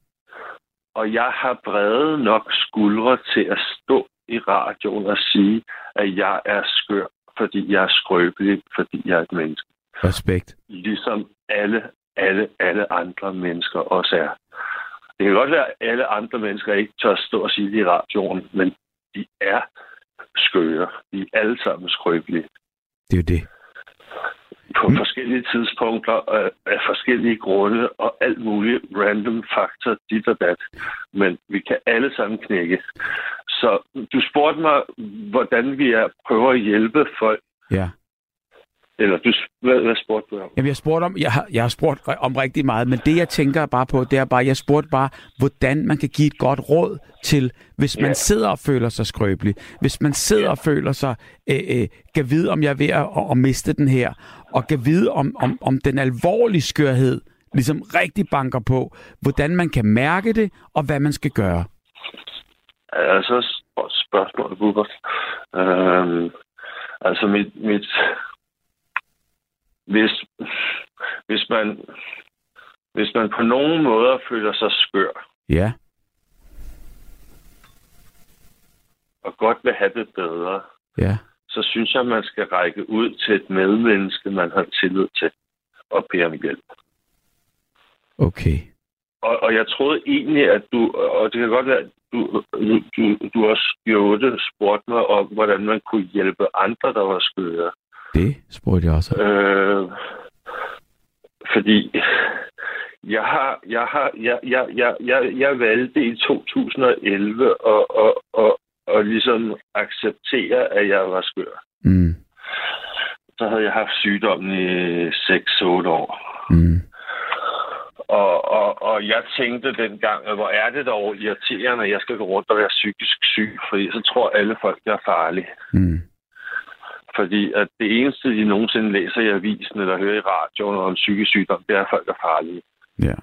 Og jeg har brede nok skuldre til at stå i radioen og sige, at jeg er skør, fordi jeg er skrøbelig, fordi jeg er et menneske. Respekt. Ligesom alle, alle, alle andre mennesker også er. Det kan godt være, at alle andre mennesker ikke tør stå og sige det i radioen, men de er skøre. De er alle sammen skrøbelige Det er jo det. På Mm. forskellige tidspunkter og af forskellige grunde og alt muligt random faktor, dit og dat. Men vi kan alle sammen knække. Så du spurgte mig, hvordan vi er, prøver at hjælpe folk. Ja. Eller du, hvad, hvad spurgte du om? Jamen, jeg spurgte om, jeg har, jeg har spurgt om rigtig meget, men det jeg tænker bare på, det er bare, jeg spurgte bare, hvordan man kan give et godt råd til, hvis man Ja. sidder og føler sig skrøbelig, hvis man sidder Ja. og føler sig, øh, øh, kan vide, om jeg er ved at, at miste den her, og kan vide, om, om, om den alvorlige skørhed ligesom rigtig banker på, hvordan man kan mærke det, og hvad man skal gøre. Altså, spørgsmål, Bubert. Øhm, altså, mit, mit, hvis, hvis man, hvis man på nogen måder føler sig skør, Ja. og godt vil have det bedre, Ja. så synes jeg, man skal række ud til et medmenneske, man har tillid til, og bede om hjælp. Okay. Og, og jeg troede egentlig, at du, og det kan godt være, at du, du, du, også gjorde spurgte mig om, hvordan man kunne hjælpe andre, der var skøre. Det spurgte jeg også. Øh, fordi jeg har, jeg har, jeg, jeg, jeg, jeg, jeg valgte i 2011 at, at, at, at ligesom acceptere, at jeg var skør. Mm. Så havde jeg haft sygdommen i 6-8 år. Mm. Og, og, og jeg tænkte dengang, at hvor er det dog irriterende, at jeg skal gå rundt og være psykisk syg, fordi så tror alle folk, jeg er farlig. Mm. Fordi at det eneste, de nogensinde læser i avisen eller hører i radioen om psykisk sygdom, det er, at folk er farlige. Ja.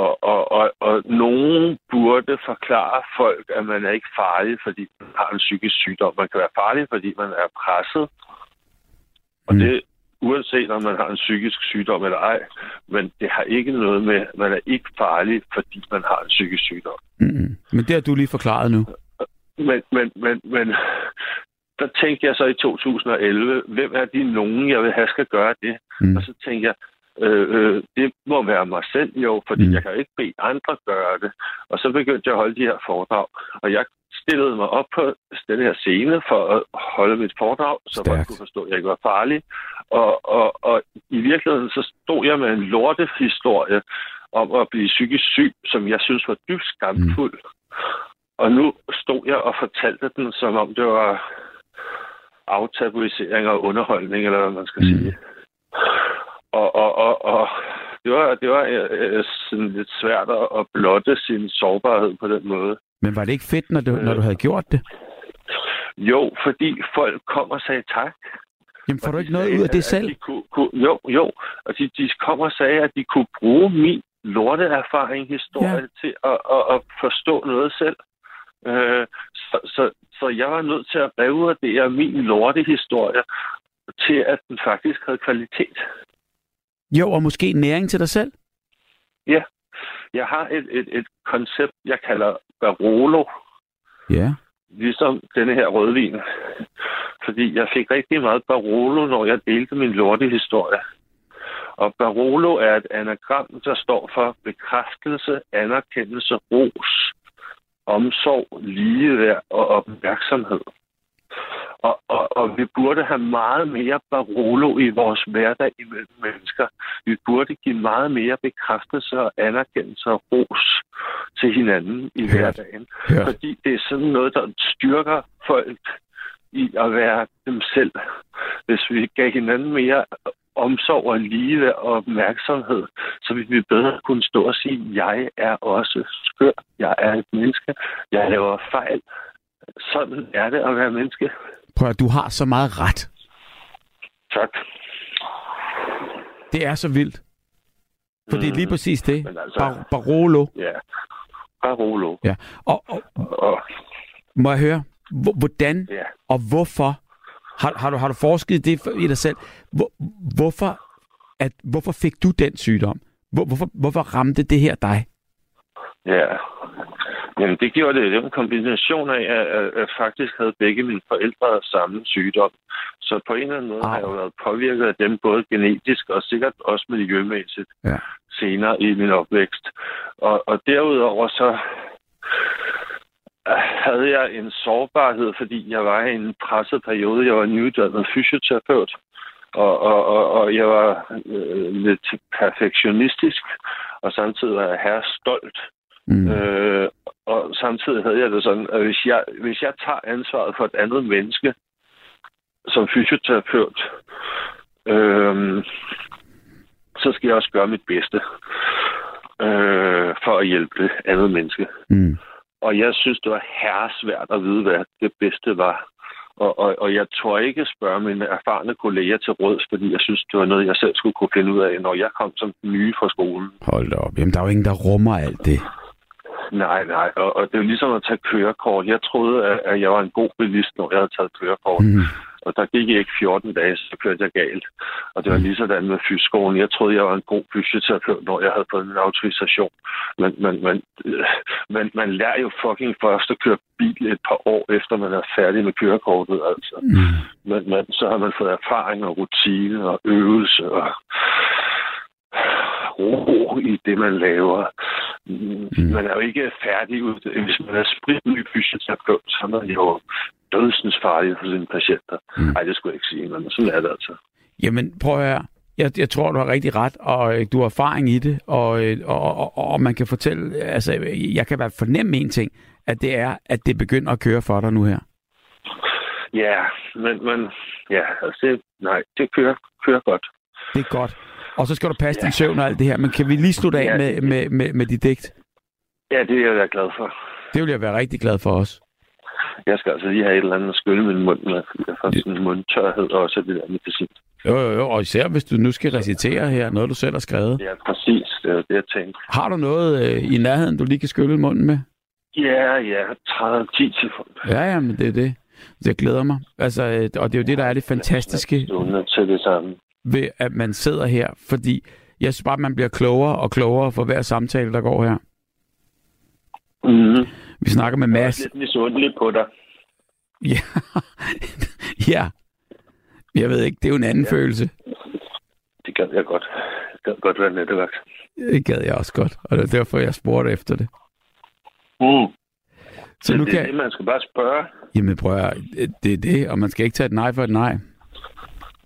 Og, og, og, og nogen burde forklare folk, at man er ikke farlig, fordi man har en psykisk sygdom. Man kan være farlig, fordi man er presset. Og Mm. det uanset om man har en psykisk sygdom eller ej. Men det har ikke noget med, man er ikke farlig, fordi man har en psykisk sygdom. Mm. Men det har du lige forklaret nu. Men, men, men, men der tænkte jeg så i 2011, hvem er de nogen, jeg vil have skal gøre det? Mm. Og så tænkte jeg, øh, øh, det må være mig selv jo, fordi Mm. jeg kan ikke bede andre gøre det. Og så begyndte jeg at holde de her foredrag. Og jeg stillede mig op på den her scene for at holde mit foredrag, så man Stærkt. kunne forstå, at jeg ikke var farlig. Og, og, og i virkeligheden så stod jeg med en lortehistorie om at blive psykisk syg, som jeg synes var dybt skamfuld. Mm. Og nu stod jeg og fortalte den, som om det var aftabuisering og underholdning, eller hvad man skal Mm. sige. Og, og, og, og det var, det var øh, sådan lidt svært at, blotte sin sårbarhed på den måde. Men var det ikke fedt, når du, når du havde gjort det? Jo, fordi folk kom og sagde tak. Jamen får Og du ikke noget sagde, ud af det selv? De kunne, kunne, jo, jo. Og de, de kom og sagde, at de kunne bruge min lorteerfaring, historie, ja. til at, at, at forstå noget selv. Øh, så, så, så jeg var nødt til at revurdere min lortehistorie til, at den faktisk havde kvalitet. Jo, og måske næring til dig selv? Jeg har et, et, et koncept, jeg kalder Barolo, Ja. ligesom denne her rødvin. Fordi jeg fik rigtig meget Barolo, når jeg delte min lortehistorie. Og Barolo er et anagram, der står for bekræftelse, anerkendelse, ros, omsorg, ligeværd og opmærksomhed. Og, og, og vi burde have meget mere Barolo i vores hverdag imellem mennesker. Vi burde give meget mere bekræftelse og anerkendelse og ros til hinanden i Hørt. hverdagen. Hørt. Fordi det er sådan noget, der styrker folk i at være dem selv. Hvis vi gav hinanden mere omsorg og ligeværd og opmærksomhed, så vi bedre kunne stå og sige, jeg er også skør, jeg er et menneske, jeg laver fejl. Sådan er det at være menneske. Prøv at du har så meget ret. Tak. Det er så vildt. For det er lige Mm. præcis det. Men altså- Bar- Barolo. Ja. Barolo. Ja. Og, og Og, må jeg høre, hvor- hvordan ja. og hvorfor har, har, du, har du forsket det i dig selv? Hvor, hvorfor, at, hvorfor fik du den sygdom? Hvor, hvorfor, hvorfor ramte det her dig? Ja. Jamen, det gjorde det. Det var en kombination af, at, at faktisk havde begge mine forældre samme sygdom. Så på en eller anden måde Au. har jeg jo været påvirket af dem, både genetisk og sikkert også miljømæssigt Ja. senere i min opvækst. Og, og derudover så havde jeg en sårbarhed, fordi jeg var i en presset periode. Jeg var nyuddannet fysioterapeut, og, og, og, og jeg var øh, lidt perfektionistisk, og samtidig var jeg her stolt. Mm. Øh, og samtidig havde jeg det sådan, at hvis jeg, hvis jeg tager ansvaret for et andet menneske som fysioterapeut, øh, så skal jeg også gøre mit bedste øh, for at hjælpe det andet menneske. Mm. Og jeg synes, det var herresvært at vide, hvad det bedste var. Og, og, og jeg tror ikke spørge mine erfarne kolleger til råds, fordi jeg synes, det var noget, jeg selv skulle kunne finde ud af, når jeg kom som nye fra skolen. Hold da op. Jamen, der er jo ingen, der rummer alt det. Nej, nej, og, og det er jo ligesom at tage kørekort. Jeg troede, at, at jeg var en god bilist, når jeg havde taget kørekort. Mm. Og der gik ikke 14 dage, så kørte jeg galt. Og det var lige sådan med fysioskolen. Jeg troede, jeg var en god fysioterapeut, når jeg havde fået en autorisation. Men, men, men, øh, men man lærer jo fucking først at køre bil et par år efter, man er færdig med kørekortet. Altså. Mm. Men, men så har man fået erfaring og rutine og øvelse og ro i det, man laver. Mm. Man er jo ikke færdig ud. Hvis man er spritny fysioterapeut, så er man jo dødsens farlig for sine patienter. Mm. Ej, det skulle jeg ikke sige, men sådan er det altså. Jamen, prøv at høre. Jeg, jeg tror, du har rigtig ret, og øh, du har erfaring i det, og, øh, og, og, og man kan fortælle, altså, jeg kan bare fornemme en ting, at det er, at det begynder at køre for dig nu her. Ja, men, men ja, altså, nej, det kører, kører godt. Det er godt. Og så skal du passe ja. din søvn og alt det her. Men kan vi lige slutte af ja, med, med, med, med dit digt? Ja, det er jeg være glad for. Det vil jeg være rigtig glad for os. Jeg skal altså lige have et eller andet at skylle min mund med, jeg får sådan en mundtørhed og også det der medicin. Jo, jo, jo, og især hvis du nu skal recitere her, noget du selv har skrevet. Ja, præcis. Det er det, jeg tænkte. Har du noget øh, i nærheden, du lige kan skylle munden med? Ja, ja, 30 10 sekunder. Ja, ja, men det er det. Det glæder mig. Altså, øh, og det er jo det, der er det fantastiske. Jeg til det samme ved, at man sidder her, fordi jeg synes bare, at man bliver klogere og klogere for hver samtale, der går her. Mm. Vi snakker med Mads. Jeg er lidt misundelig på dig. Ja. ja. Jeg ved ikke, det er jo en anden ja. følelse. Det gad jeg godt. Det gad godt være nettevagt. Det gad jeg også godt, og det er derfor, jeg spurgte efter det. Mm. Så det, nu det kan... det, man skal bare spørge. Jamen prøv at, det er det, og man skal ikke tage et nej for et nej.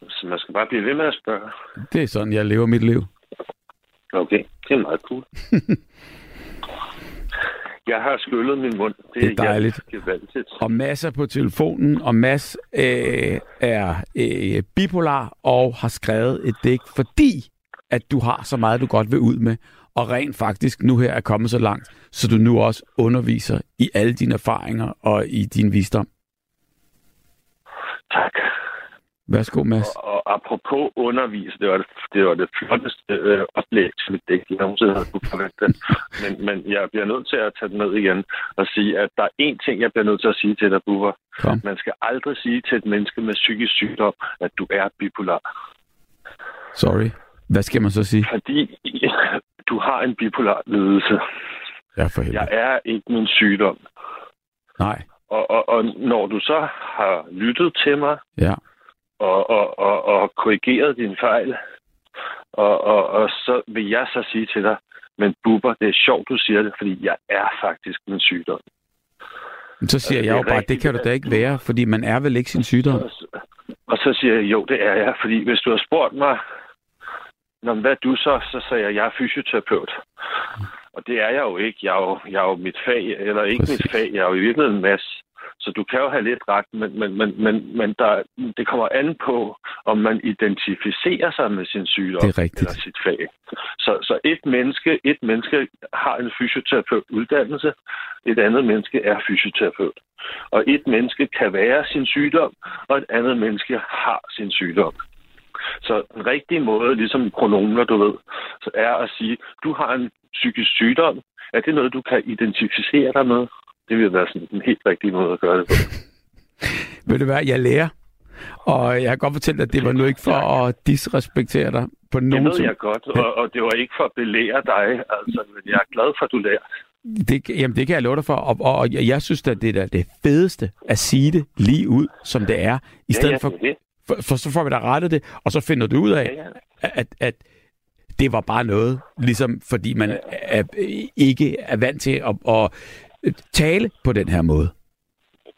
Så man skal bare blive ved med at spørge. Det er sådan, jeg lever mit liv. Okay, det er meget cool. jeg har skyllet min mund. Det, det er dejligt. Jeg, og masser på telefonen, og Mads øh, er øh, bipolar og har skrevet et digt, fordi at du har så meget, du godt vil ud med, og rent faktisk nu her er kommet så langt, så du nu også underviser i alle dine erfaringer og i din visdom. Tak. Værsgo, Mads. Og, og apropos undervise, det var det, det, var det flotteste øh, oplæg til mit dæk, jeg nogensinde havde kunne forvente. Men, men jeg bliver nødt til at tage det ned igen og sige, at der er én ting, jeg bliver nødt til at sige til dig, Bubber. Kom. Man skal aldrig sige til et menneske med psykisk sygdom, at du er bipolar. Sorry. Hvad skal man så sige? Fordi du har en bipolar ledelse. Ja, for helvede. Jeg er ikke min sygdom. Nej. Og, og, og når du så har lyttet til mig, ja og, og, og, og korrigeret din fejl. Og, og, og så vil jeg så sige til dig, men Bubber, det er sjovt, du siger det, fordi jeg er faktisk min sygdom. Men så siger jeg jo bare, det kan du da ikke være, fordi man er vel ikke sin sygdom. Og så, siger jeg, jo, det er jeg, fordi hvis du har spurgt mig, Nå, hvad er du så? Så siger jeg, jeg er fysioterapeut. Og det er jeg jo ikke. Jeg er jo, jeg er jo mit fag, eller ikke Præcis. mit fag, jeg er jo i virkeligheden en masse. Så du kan jo have lidt ret, men, men, men, men, men der, det kommer an på, om man identificerer sig med sin sygdom det er rigtigt. eller sit fag. Så, så et, menneske, et menneske har en fysioterapeut uddannelse, et andet menneske er fysioterapeut. Og et menneske kan være sin sygdom, og et andet menneske har sin sygdom. Så den rigtige måde, ligesom pronomener, du ved, så er at sige, du har en psykisk sygdom. Er det noget, du kan identificere dig med? Det vil være sådan en helt rigtig måde at gøre det på. Ved du hvad, jeg lærer. Og jeg kan godt fortælle dig, at det var nu ikke for at disrespektere dig på nogen Det ved jeg godt, og, og det var ikke for at belære dig, altså, men jeg er glad for, at du lærer. Det, jamen, det kan jeg love dig for, og, og, og jeg synes at det er det fedeste at sige det lige ud, som det er, i stedet ja, ja, for, for, for så får vi da rettet det, og så finder du ud af, ja, ja. At, at det var bare noget, ligesom fordi man ja. er, ikke er vant til at, at tale på den her måde.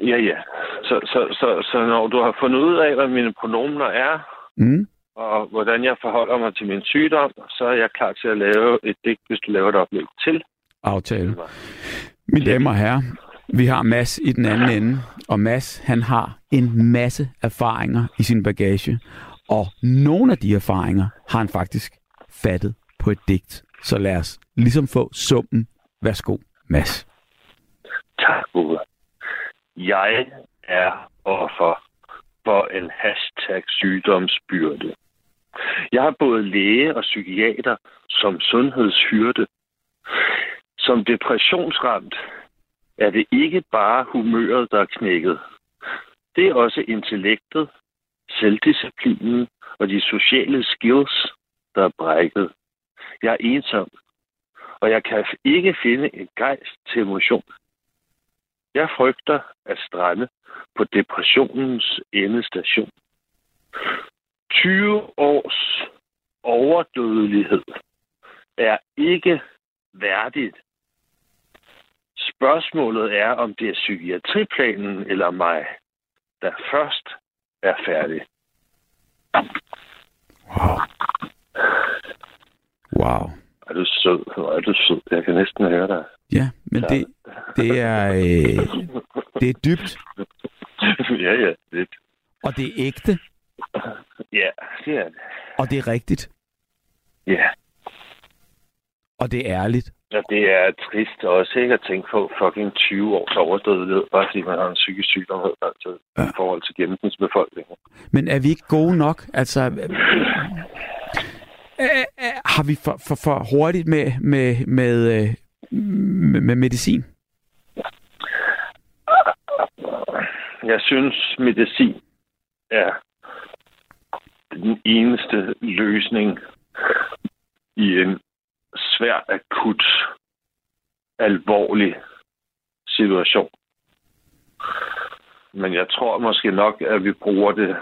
Ja, ja. Så, så, så, så når du har fundet ud af, hvad mine pronomener er, mm. og hvordan jeg forholder mig til min sygdom, så er jeg klar til at lave et digt, hvis du laver et oplæg til. Aftale. Mine damer og herrer, vi har Mads i den anden ende, og Mads han har en masse erfaringer i sin bagage, og nogle af de erfaringer har han faktisk fattet på et digt. Så lad os ligesom få summen. Værsgo, Mads. Tak, Gud. Jeg er offer for en hashtag sygdomsbyrde. Jeg har både læge og psykiater som sundhedshyrde. Som depressionsramt er det ikke bare humøret, der er knækket. Det er også intellektet, selvdisciplinen og de sociale skills, der er brækket. Jeg er ensom, og jeg kan ikke finde en gejst til emotion. Jeg frygter at strande på depressionens endestation. 20 års overdødelighed er ikke værdigt. Spørgsmålet er, om det er psykiatriplanen eller mig, der først er færdig. Wow. Wow. Er du sød? Er du sød? Jeg kan næsten høre dig. Ja, men det, det er øh, det er dybt. ja, ja, lidt. Og det er ægte. Ja, det er det. Og det er rigtigt. Ja. Og det er ærligt. Ja, det er trist også ikke at tænke på fucking 20 års overdødelighed, bare fordi man har en psykisk sygdom altså, ja. i forhold til gennemsnitsbefolkningen. Men er vi ikke gode nok? Altså, har vi for, for, for hurtigt med, med, med, med, med medicin? Jeg synes, medicin er den eneste løsning i en svær, akut, alvorlig situation. Men jeg tror måske nok, at vi bruger det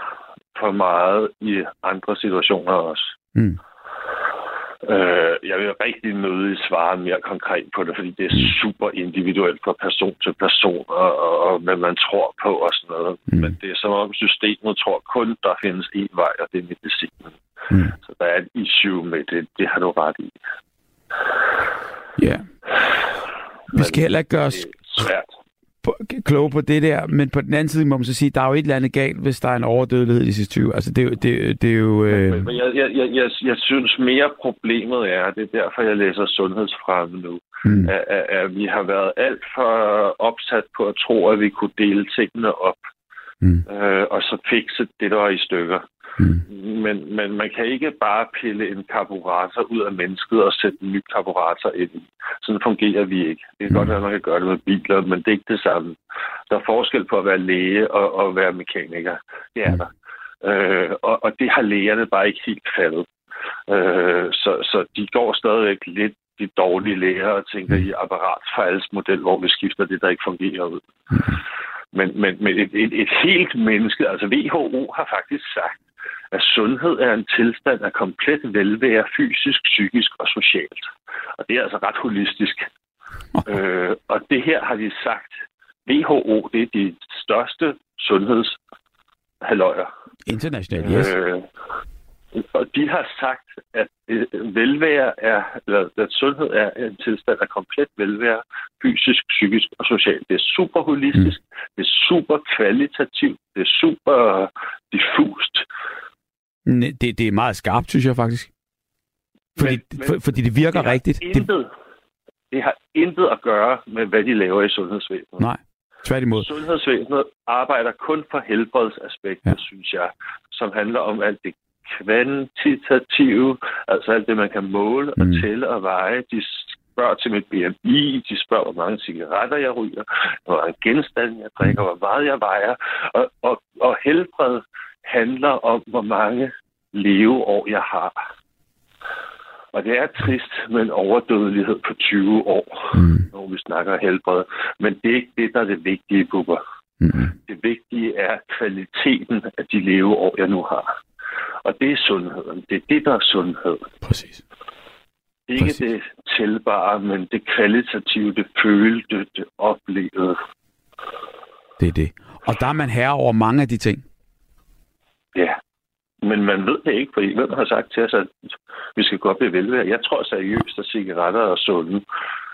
for meget i andre situationer også. Mm. Øh, jeg vil rigtig nødig svare mere konkret på det, fordi det er super individuelt fra person til person, og, og, og hvad man tror på og sådan noget. Mm. Men det er som om systemet tror kun, der findes én vej, og det er medicinen. Mm. Så der er et issue med det. Det har du ret i. Ja. Vi skal heller ikke gøre os svært. Kloge på det der, men på den anden side må man så sige, der er jo et eller andet galt, hvis der er en overdødelighed i de sidste 20. Altså, det, det, det er jo... Øh... Men jeg, jeg, jeg, jeg, jeg synes mere problemet er, det er derfor, jeg læser sundhedsfremme nu, mm. at, at, at vi har været alt for opsat på at tro, at vi kunne dele tingene op, mm. øh, og så fikse det, der er i stykker. Mm. Men, men man kan ikke bare pille en karburator ud af mennesket og sætte en ny karburator ind. Sådan fungerer vi ikke. Det kan mm. godt være, at man kan gøre det med biler, men det er ikke det samme. Der er forskel på at være læge og, og være mekaniker. Det er mm. der. Øh, og, og det har lægerne bare ikke helt faldet. Øh, så, så de går stadigvæk lidt de dårlige læger og tænker mm. i apparatfejlsmodel, hvor vi skifter det, der ikke fungerer ud. Mm. Men, men, men et, et, et helt menneske, altså WHO har faktisk sagt, at sundhed er en tilstand af komplet velvære fysisk, psykisk og socialt. Og det er altså ret holistisk. øh, og det her har de sagt, WHO, det er de største sundhedshalløjer. Internationalt, yes. Øh, og de har sagt, at øh, velvære er, eller at sundhed er en tilstand af komplet velvære, fysisk, psykisk og socialt. Det er super holistisk, mm. det er super kvalitativt, det er super diffust. Det, det er meget skarpt, synes jeg faktisk. Fordi, men, men, for, fordi det virker det rigtigt. Intet, det... det har intet at gøre med, hvad de laver i sundhedsvæsenet. Nej, tværtimod. Sundhedsvæsenet arbejder kun for helbredsaspektet, ja. synes jeg, som handler om alt det kvantitative, altså alt det, man kan måle og mm. tælle og veje. De spørger til mit BMI, de spørger, hvor mange cigaretter jeg ryger, hvor mange genstande jeg drikker, mm. hvor meget jeg vejer. Og, og, og helbred handler om, hvor mange leveår jeg har. Og det er trist med en overdødelighed på 20 år, mm. når vi snakker helbred. Men det er ikke det, der er det vigtige, Bubber. Mm. Det vigtige er kvaliteten af de leveår, jeg nu har. Og det er sundheden. Det er det, der er sundhed. Præcis. Ikke Præcis. det tilbare, men det kvalitative, det følte, det oplevede. Det er det. Og der er man herre over mange af de ting. Ja, men man ved det ikke, fordi hvem har sagt til os, at vi skal op i velvære. Jeg tror seriøst, at cigaretter er sunde.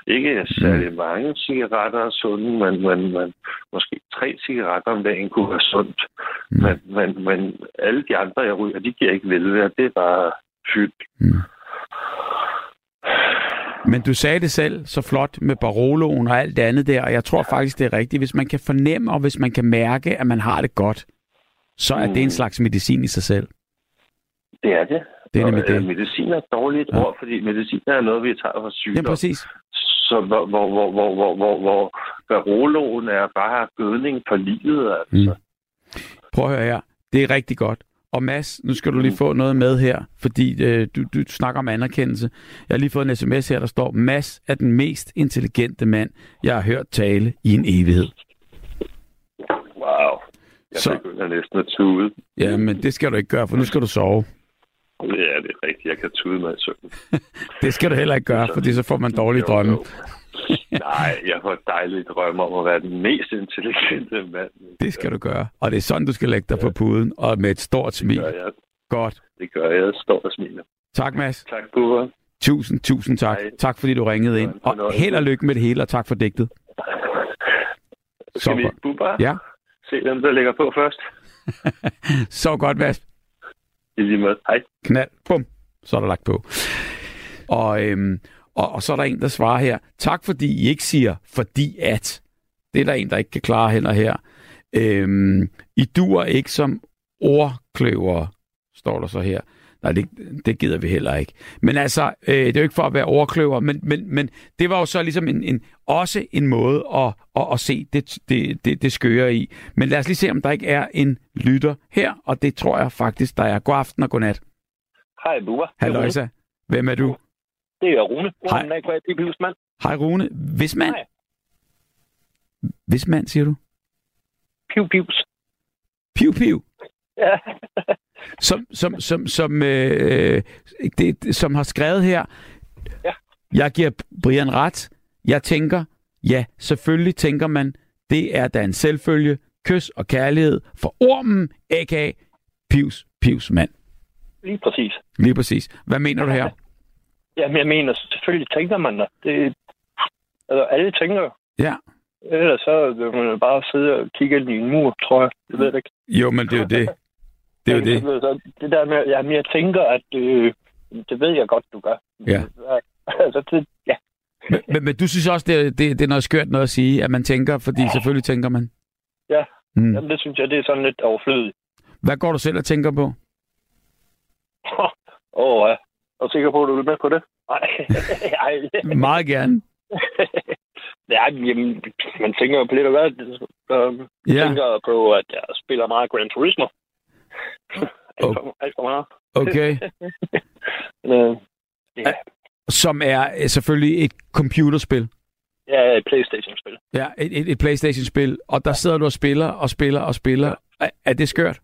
Ikke særlig mm. mange cigaretter er sunde, men, men, men måske tre cigaretter om dagen kunne være sundt. Mm. Men, men, men alle de andre, jeg ryger, de giver ikke velvære. Det er bare fyldt. Mm. Men du sagde det selv så flot med Baroloen og alt det andet der, og jeg tror faktisk, det er rigtigt. Hvis man kan fornemme, og hvis man kan mærke, at man har det godt, så er mm. det en mm. slags medicin i sig selv. Det er det. Det er nemlig det. Øh, medicin er et dårligt ja. ord, fordi medicin er noget, vi tager for sygdom. Ja, præcis. Så hvor, hvor, hvor, hvor, hvor, hvor, hvor Baroloen er bare gødning for livet, altså. Mm. Prøv at høre her. Det er rigtig godt. Og Mads, nu skal du lige mm. få noget med her, fordi øh, du, du snakker om anerkendelse. Jeg har lige fået en sms her, der står, Mads er den mest intelligente mand, jeg har hørt tale i en evighed. Wow. Jeg så... begynder næsten at tude. Ja, men det skal du ikke gøre, for nu skal du sove. Ja, det er rigtigt. Jeg kan tude mig i søvn. det skal du heller ikke gøre, fordi så får man dårlige drømme. Nej, jeg får dejlige drømme om at være den mest intelligente mand. Det skal du gøre. Og det er sådan, du skal lægge dig ja. på puden, og med et stort smil. Det gør jeg. Godt. Det gør jeg. Står og smiler. Tak, Mads. Tak, Bubba. Tusind, tusind tak. Hej. Tak, fordi du ringede ind. Og held og lykke med det hele, og tak for digtet. Skal vi, Bubba? Ja? Se, hvem der ligger på først. Så godt, Mads. I lige måde. Hej. Knald. Bum. Så er der lagt på. Og øhm, og, og så er der en, der svarer her, tak fordi I ikke siger, fordi at. Det er der en, der ikke kan klare heller her. Øhm, I duer ikke som ordkløver, står der så her. Nej, det, det gider vi heller ikke. Men altså, øh, det er jo ikke for at være overkløver, men, men, men det var jo så ligesom en, en, også en måde at, at, at se det, det, det, det skøre i. Men lad os lige se, om der ikke er en lytter her, og det tror jeg faktisk, der er. God aften og godnat. Hej, Bua. Hej, Hvem er du? Det er Rune. Hej. Rune. Hej Rune. Hvis mand? Hej. Hvis mand, siger du? Piu pius. Piu piu? Ja. som, som, som, som, øh, det, som har skrevet her, ja. jeg giver Brian ret. Jeg tænker, ja, selvfølgelig tænker man, det er da en selvfølge, kys og kærlighed for ormen, a.k.a. Pius, Pius mand. Lige præcis. Lige præcis. Hvad mener du her? Jamen, jeg mener, selvfølgelig tænker man da. Det, altså, alle tænker Ja. Ellers så vil man bare sidde og kigge ind i en mur, tror jeg. Det ved jeg ikke. Jo, men det er jo det. Det er jo det. Det der med, jamen, jeg tænker, at øh, det ved jeg godt, du gør. Ja. altså, det, ja. Men, men, men du synes også, det det, det er noget skørt noget at sige, at man tænker, fordi selvfølgelig tænker man. Ja, mm. jamen, det synes jeg, det er sådan lidt overflødigt. Hvad går du selv og tænker på? Åh, oh, ja er sikker på, at du er med på det? Nej. Meget gerne. ja, jamen, man tænker på lidt af hvad. Man ja. tænker på, at jeg spiller meget Gran Turismo. Alt, for, alt for meget. Okay. uh, ja. Som er øh, selvfølgelig et computerspil. Ja, et Playstation-spil. Ja, et, et, et Playstation-spil. Og der sidder du og spiller og spiller og spiller. Er, er det skørt?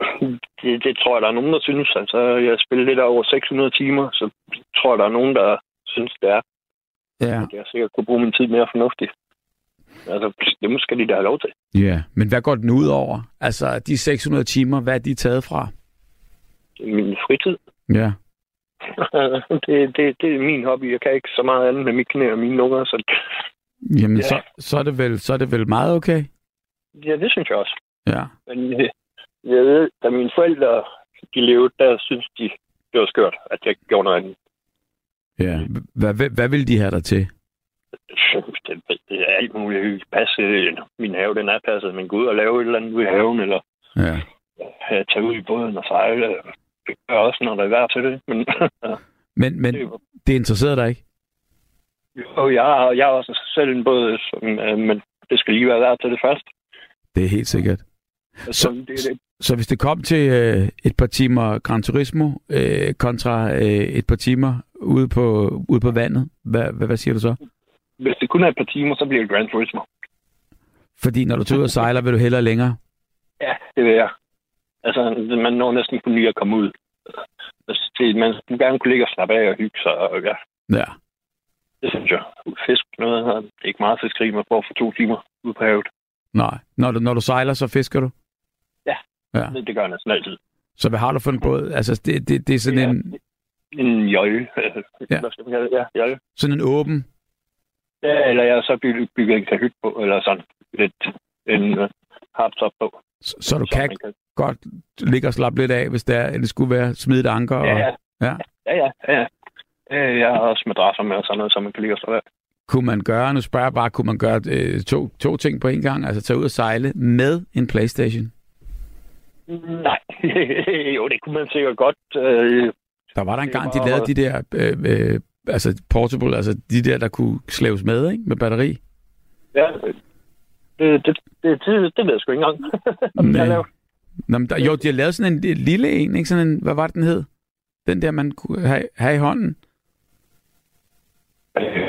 det, det tror jeg, der er nogen, der synes. Altså, jeg har spillet lidt over 600 timer, så tror jeg, der er nogen, der synes, det er. Ja. Jeg sikkert kunne bruge min tid mere fornuftigt. Altså, det skal de da have lov til. Ja, men hvad går den ud over? Altså, de 600 timer, hvad er de taget fra? Min fritid. Ja. det, det, det er min hobby. Jeg kan ikke så meget andet med mit knæ og mine lunger, så... Jamen, ja. så, så, er det vel, så er det vel meget okay? Ja, det synes jeg også. Ja. Men øh, jeg ved, da mine forældre de levede, der synes de, det var skørt, at jeg gjorde noget andet. Ja, hvad, hvad, hvad vil de have dig til? Alt muligt. Passe, min have, den er passet, men gå ud og lave et eller andet ude i haven, eller ja. tage ud i båden og sejle. Det gør også, når der er værd til det. Men, men, men det, det interesserer dig ikke? Jo, jeg har, jeg har også selv en båd, som, øh, men det skal lige være værd til det først. Det er helt sikkert. Så, det, det. så hvis det kom til øh, et par timer Gran Turismo øh, kontra øh, et par timer ude på, ude på vandet, hvad, hvad, hvad siger du så? Hvis det kun er et par timer, så bliver det Gran Turismo. Fordi når du tager ud og sejler, vil du hellere længere? Ja, det vil jeg. Altså, man når næsten kun lige at komme ud. Altså, det, man skulle gerne kunne ligge og slappe af og hygge sig. Og, ja. ja. Det synes jeg. Fisk noget. Det er ikke meget fiskeri, man får for to timer ude på havet. Nej. Når du, når du sejler, så fisker du? Ja, ja. Det, det gør jeg næsten altid. Så hvad har du for en båd? Altså, det, det, det er sådan ja, en... En jolle. Ja. Hvad skal man kalde det? Ja, jolle. Sådan en åben? Ja, eller jeg så bygget, bygget en kahyt på, eller sådan lidt en uh, hardtop på. Så, så du kan, kan godt ligge og slappe lidt af, hvis det, er, det skulle være smidt anker? Ja, og, ja. Ja, ja, ja. ja. Jeg har også madrasser med og sådan noget, så man kan ligge og slappe af. Kunne man gøre, nu spørger jeg bare, kunne man gøre øh, to, to ting på en gang? Altså tage ud og sejle med en Playstation? Nej, jo, det kunne man sikkert godt. Øh, der var der engang, var... de lavede de der, øh, øh, altså portable, altså de der, der kunne slæves med, ikke? Med batteri. Ja, det, det, det, det, det ved jeg sgu ikke engang. Nej. Nå, men der, jo, de har lavet sådan en lille en, ikke? Sådan en, hvad var det, den hed? Den der, man kunne have, have i hånden. Øh.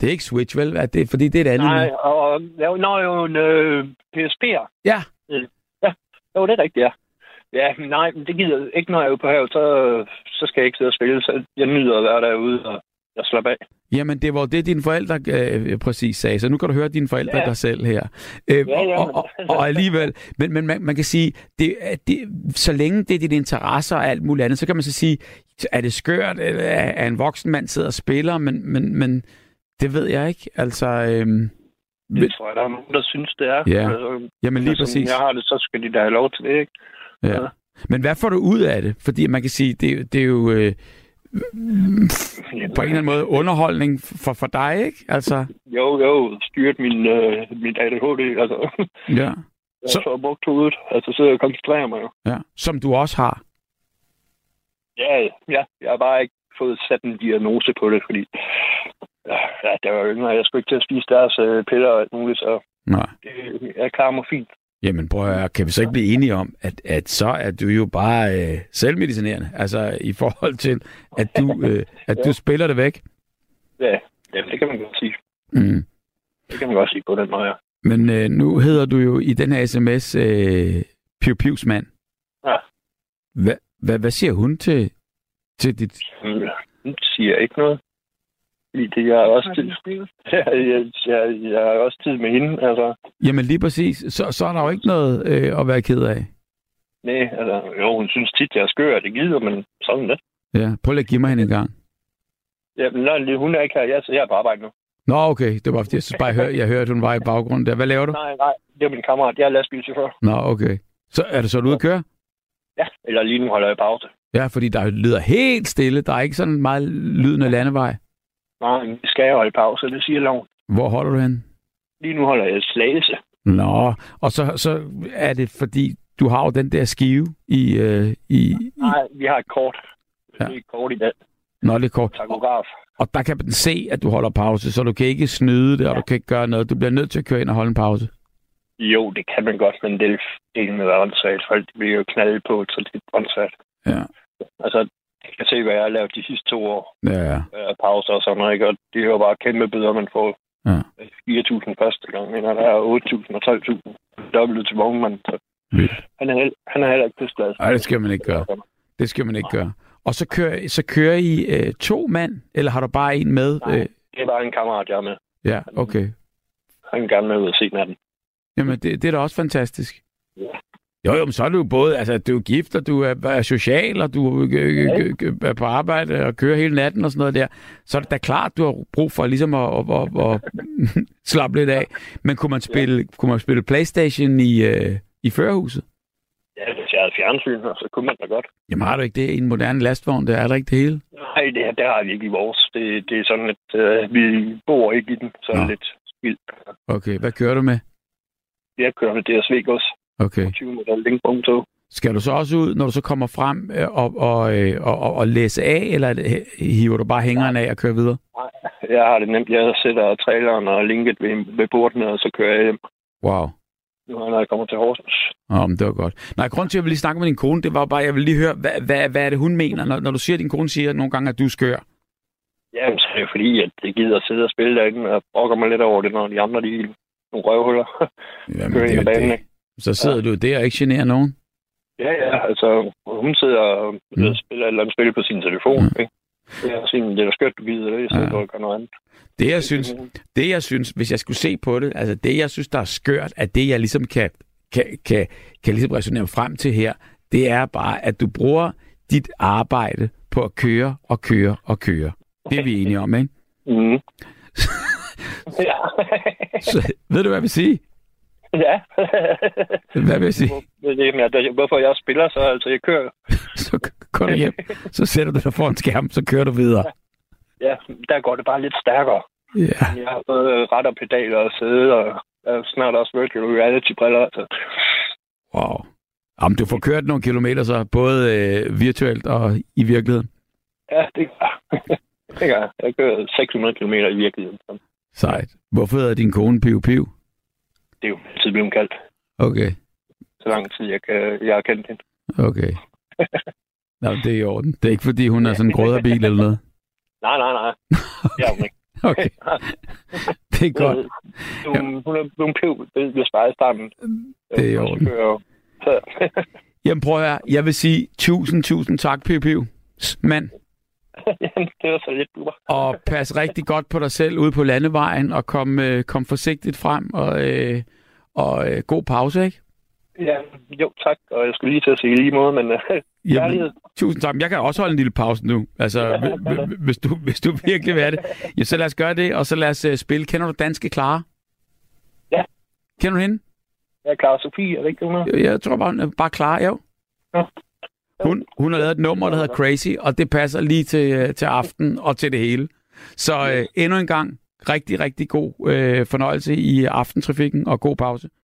Det er ikke Switch, vel? Er det, fordi det er et andet. Nej, og når jo en øh, PSP'er. Ja. Ja, jo, det er rigtigt, ja. Ja, nej, det gider ikke, når jeg er ude på havet, så, så skal jeg ikke sidde og spille. Så jeg nyder at være derude og jeg slapper af. Jamen, det var det, dine forældre øh, præcis sagde, så nu kan du høre dine forældre ja. dig selv her. Øh, ja, ja, og, og, og alligevel, men, men man, man kan sige, det, det, så længe det er dine interesser og alt muligt andet, så kan man så sige, er det skørt, er en voksen mand sidder og spiller, men, men, men det ved jeg ikke. Altså, øhm, det tror jeg, der er nogen, der synes, det er. Ja, altså, Jamen lige præcis. jeg har det, så skal de da have lov til det, ikke? Ja. ja. Men hvad får du ud af det? Fordi man kan sige, det, det er jo... Øh, på en eller anden måde underholdning for, for dig, ikke? Altså... Jo, jo, styret min, øh, min ADHD, altså. Ja. Jeg så... har brugt hovedet, altså sidder og koncentrerer mig jo. Ja, som du også har. Ja, ja, jeg har bare ikke fået sat en diagnose på det, fordi ja, det var yngre, jeg skulle ikke til at spise deres øh, piller og alt muligt, så Nej. Det, jeg klarer mig fint. Jamen prøv at kan vi så ikke blive enige om, at, at så er du jo bare øh, selvmedicinerende, altså i forhold til, at du, øh, at ja. du spiller det væk? Ja, ja, det kan man godt sige. Mm. Det kan man godt sige på den måde, ja. Men øh, nu hedder du jo i den her sms øh, Piu Pius mand. Ja. Hvad, hvad, hvad siger hun til, til dit... Hun siger ikke noget. Det, jeg har også tid. Ja, jeg, jeg, jeg har også tid med hende, altså. Jamen lige præcis. Så, så er der jo ikke noget øh, at være ked af. Nej, altså, jo, hun synes tit, jeg er skør, det gider, men sådan det. Ja, prøv at give mig hende en gang. Ja, men nej, hun er ikke her. Jeg, jeg er på arbejde nu. Nå, okay. Det var fordi, jeg bare, jeg hørte, jeg hørte, at hun var i baggrunden der. Hvad laver du? Nej, nej. Det er min kammerat. Jeg er lastbilchauffør. Nå, okay. Så er du så ude at køre? Ja, eller lige nu holder jeg pause. Ja, fordi der lyder helt stille. Der er ikke sådan meget lydende landevej. Nej, vi skal holde pause, det siger loven. Hvor holder du hen? Lige nu holder jeg slagelse. Nå, og så, så er det fordi, du har jo den der skive i... Øh, i Nej, vi har et kort. Ja. Det er et kort i dag. Nå, det er kort. Takograf. Og der kan man se, at du holder pause, så du kan ikke snyde det, ja. og du kan ikke gøre noget. Du bliver nødt til at køre ind og holde en pause. Jo, det kan man godt, men det er med åndssvagt. Folk bliver jo knaldet på, så det er åndssvagt. Ja. Altså, jeg kan se, hvad jeg har lavet de sidste to år. Ja, ja. Pauser og sådan noget, ikke? Og det er jo bare kæmpe bøder, man får. Ja. 4.000 første gang, men der er 8.000 og 12.000 dobbelt til vognmand. Så han, er, han er heller ikke pissglad. Nej, det skal man ikke gøre. Det skal man ikke gøre. Og så kører, så kører I øh, to mand, eller har du bare en med? Nej, øh? det er bare en kammerat, jeg er med. Ja, okay. Han er gerne med ud og se natten. Jamen, det, det er da også fantastisk. Ja. Jo, jo, men så er du både, altså, du er gift, og du er, er social, og du er på arbejde og kører hele natten og sådan noget der. Så er det da klart, du har brug for ligesom at, at, at, at slappe lidt af. Men kunne man spille, ja. kunne man spille Playstation i, uh, i førerhuset? Ja, hvis jeg havde fjernsyn, så kunne man da godt. Jamen har du ikke det i en moderne lastvogn? Det er der ikke det hele? Nej, det, det har vi ikke i vores. Det, det er sådan, at uh, vi bor ikke i den, så er lidt spild. Okay, hvad kører du med? Jeg kører med DSV også. Okay. 20 meter Skal du så også ud, når du så kommer frem øh, og, og, øh, og, og, og læse af, eller hiver du bare hængeren af og kører videre? Nej, jeg har det nemt. Jeg sætter traileren og linket ved, ved bordene, og så kører jeg hjem. Wow. Nu når jeg kommer til Horsens. Åh, men det var godt. Nej, grund til, at jeg vil lige snakke med din kone, det var bare, jeg vil lige høre, hvad, hvad, hvad er det, hun mener, når, når du siger, at din kone siger nogle gange, at du er skør? Ja, så er det fordi, at det gider at sidde og spille derinde, og brokker mig lidt over det, når de andre, de nogle røvhuller. Jamen, det det. Så sidder ja. du der og ikke generer nogen? Ja, ja. Altså, hun sidder og mm. spiller et eller andet spil på sin telefon. Mm. Ikke? Det er, sådan, det er skørt, du gider det, i stedet for at gøre noget andet. Det jeg, synes, det, jeg synes, hvis jeg skulle se på det, altså det, jeg synes, der er skørt, at det, jeg ligesom kan, kan, kan, kan ligesom resonere frem til her, det er bare, at du bruger dit arbejde på at køre og køre og køre. Det er vi enige om, ikke? Mm. ja. så, ved du, hvad jeg vil sige? Ja. Hvad vil jeg sige? Hvorfor jeg spiller, så altså, jeg kører. så går du hjem, så sætter du dig foran skærmen, så kører du videre. Ja, der går det bare lidt stærkere. Ja. Jeg har både ret og pedaler og sæde, og jeg har snart også virtual reality-briller. Altså. Wow. Jamen, du får kørt nogle kilometer så, både øh, virtuelt og i virkeligheden? Ja, det gør det gør jeg. Jeg kører 600 km i virkeligheden. Sejt. Hvorfor hedder din kone Piu Piu? Det er jo altid blevet kaldt. Okay. så lang tid, jeg, jeg har kendt hende. Okay. Nå, det er i orden. Det er ikke, fordi hun er sådan en grøderbil eller noget? Nej, nej, nej. Det er hun ikke. Okay. det er godt. Hun, hun er blevet piv ved spejlstammen. Det er i orden. Jamen prøv at høre. Jeg vil sige tusind, tusind tak, Piv Piv. Mand. Jamen, det var så lidt duer. og pas rigtig godt på dig selv ude på landevejen, og kom, øh, kom forsigtigt frem, og, øh, og øh, god pause, ikke? Ja, jo, tak. Og jeg skulle lige til at sige lige måde, men øh, Jamen, tusind tak. Jeg kan også holde en lille pause nu, altså, ja, hvis, du, hvis du virkelig vil det. Ja, så lad os gøre det, og så lad os uh, spille. Kender du Danske Klare? Ja. Kender du hende? Er Clara Sofie, er det ikke det, Jeg, jeg tror bare, bare Clara, jo. Ja. Hun, hun har lavet et nummer, der hedder Crazy, og det passer lige til, øh, til aften og til det hele. Så øh, endnu en gang, rigtig, rigtig god øh, fornøjelse i aftentrafikken og god pause.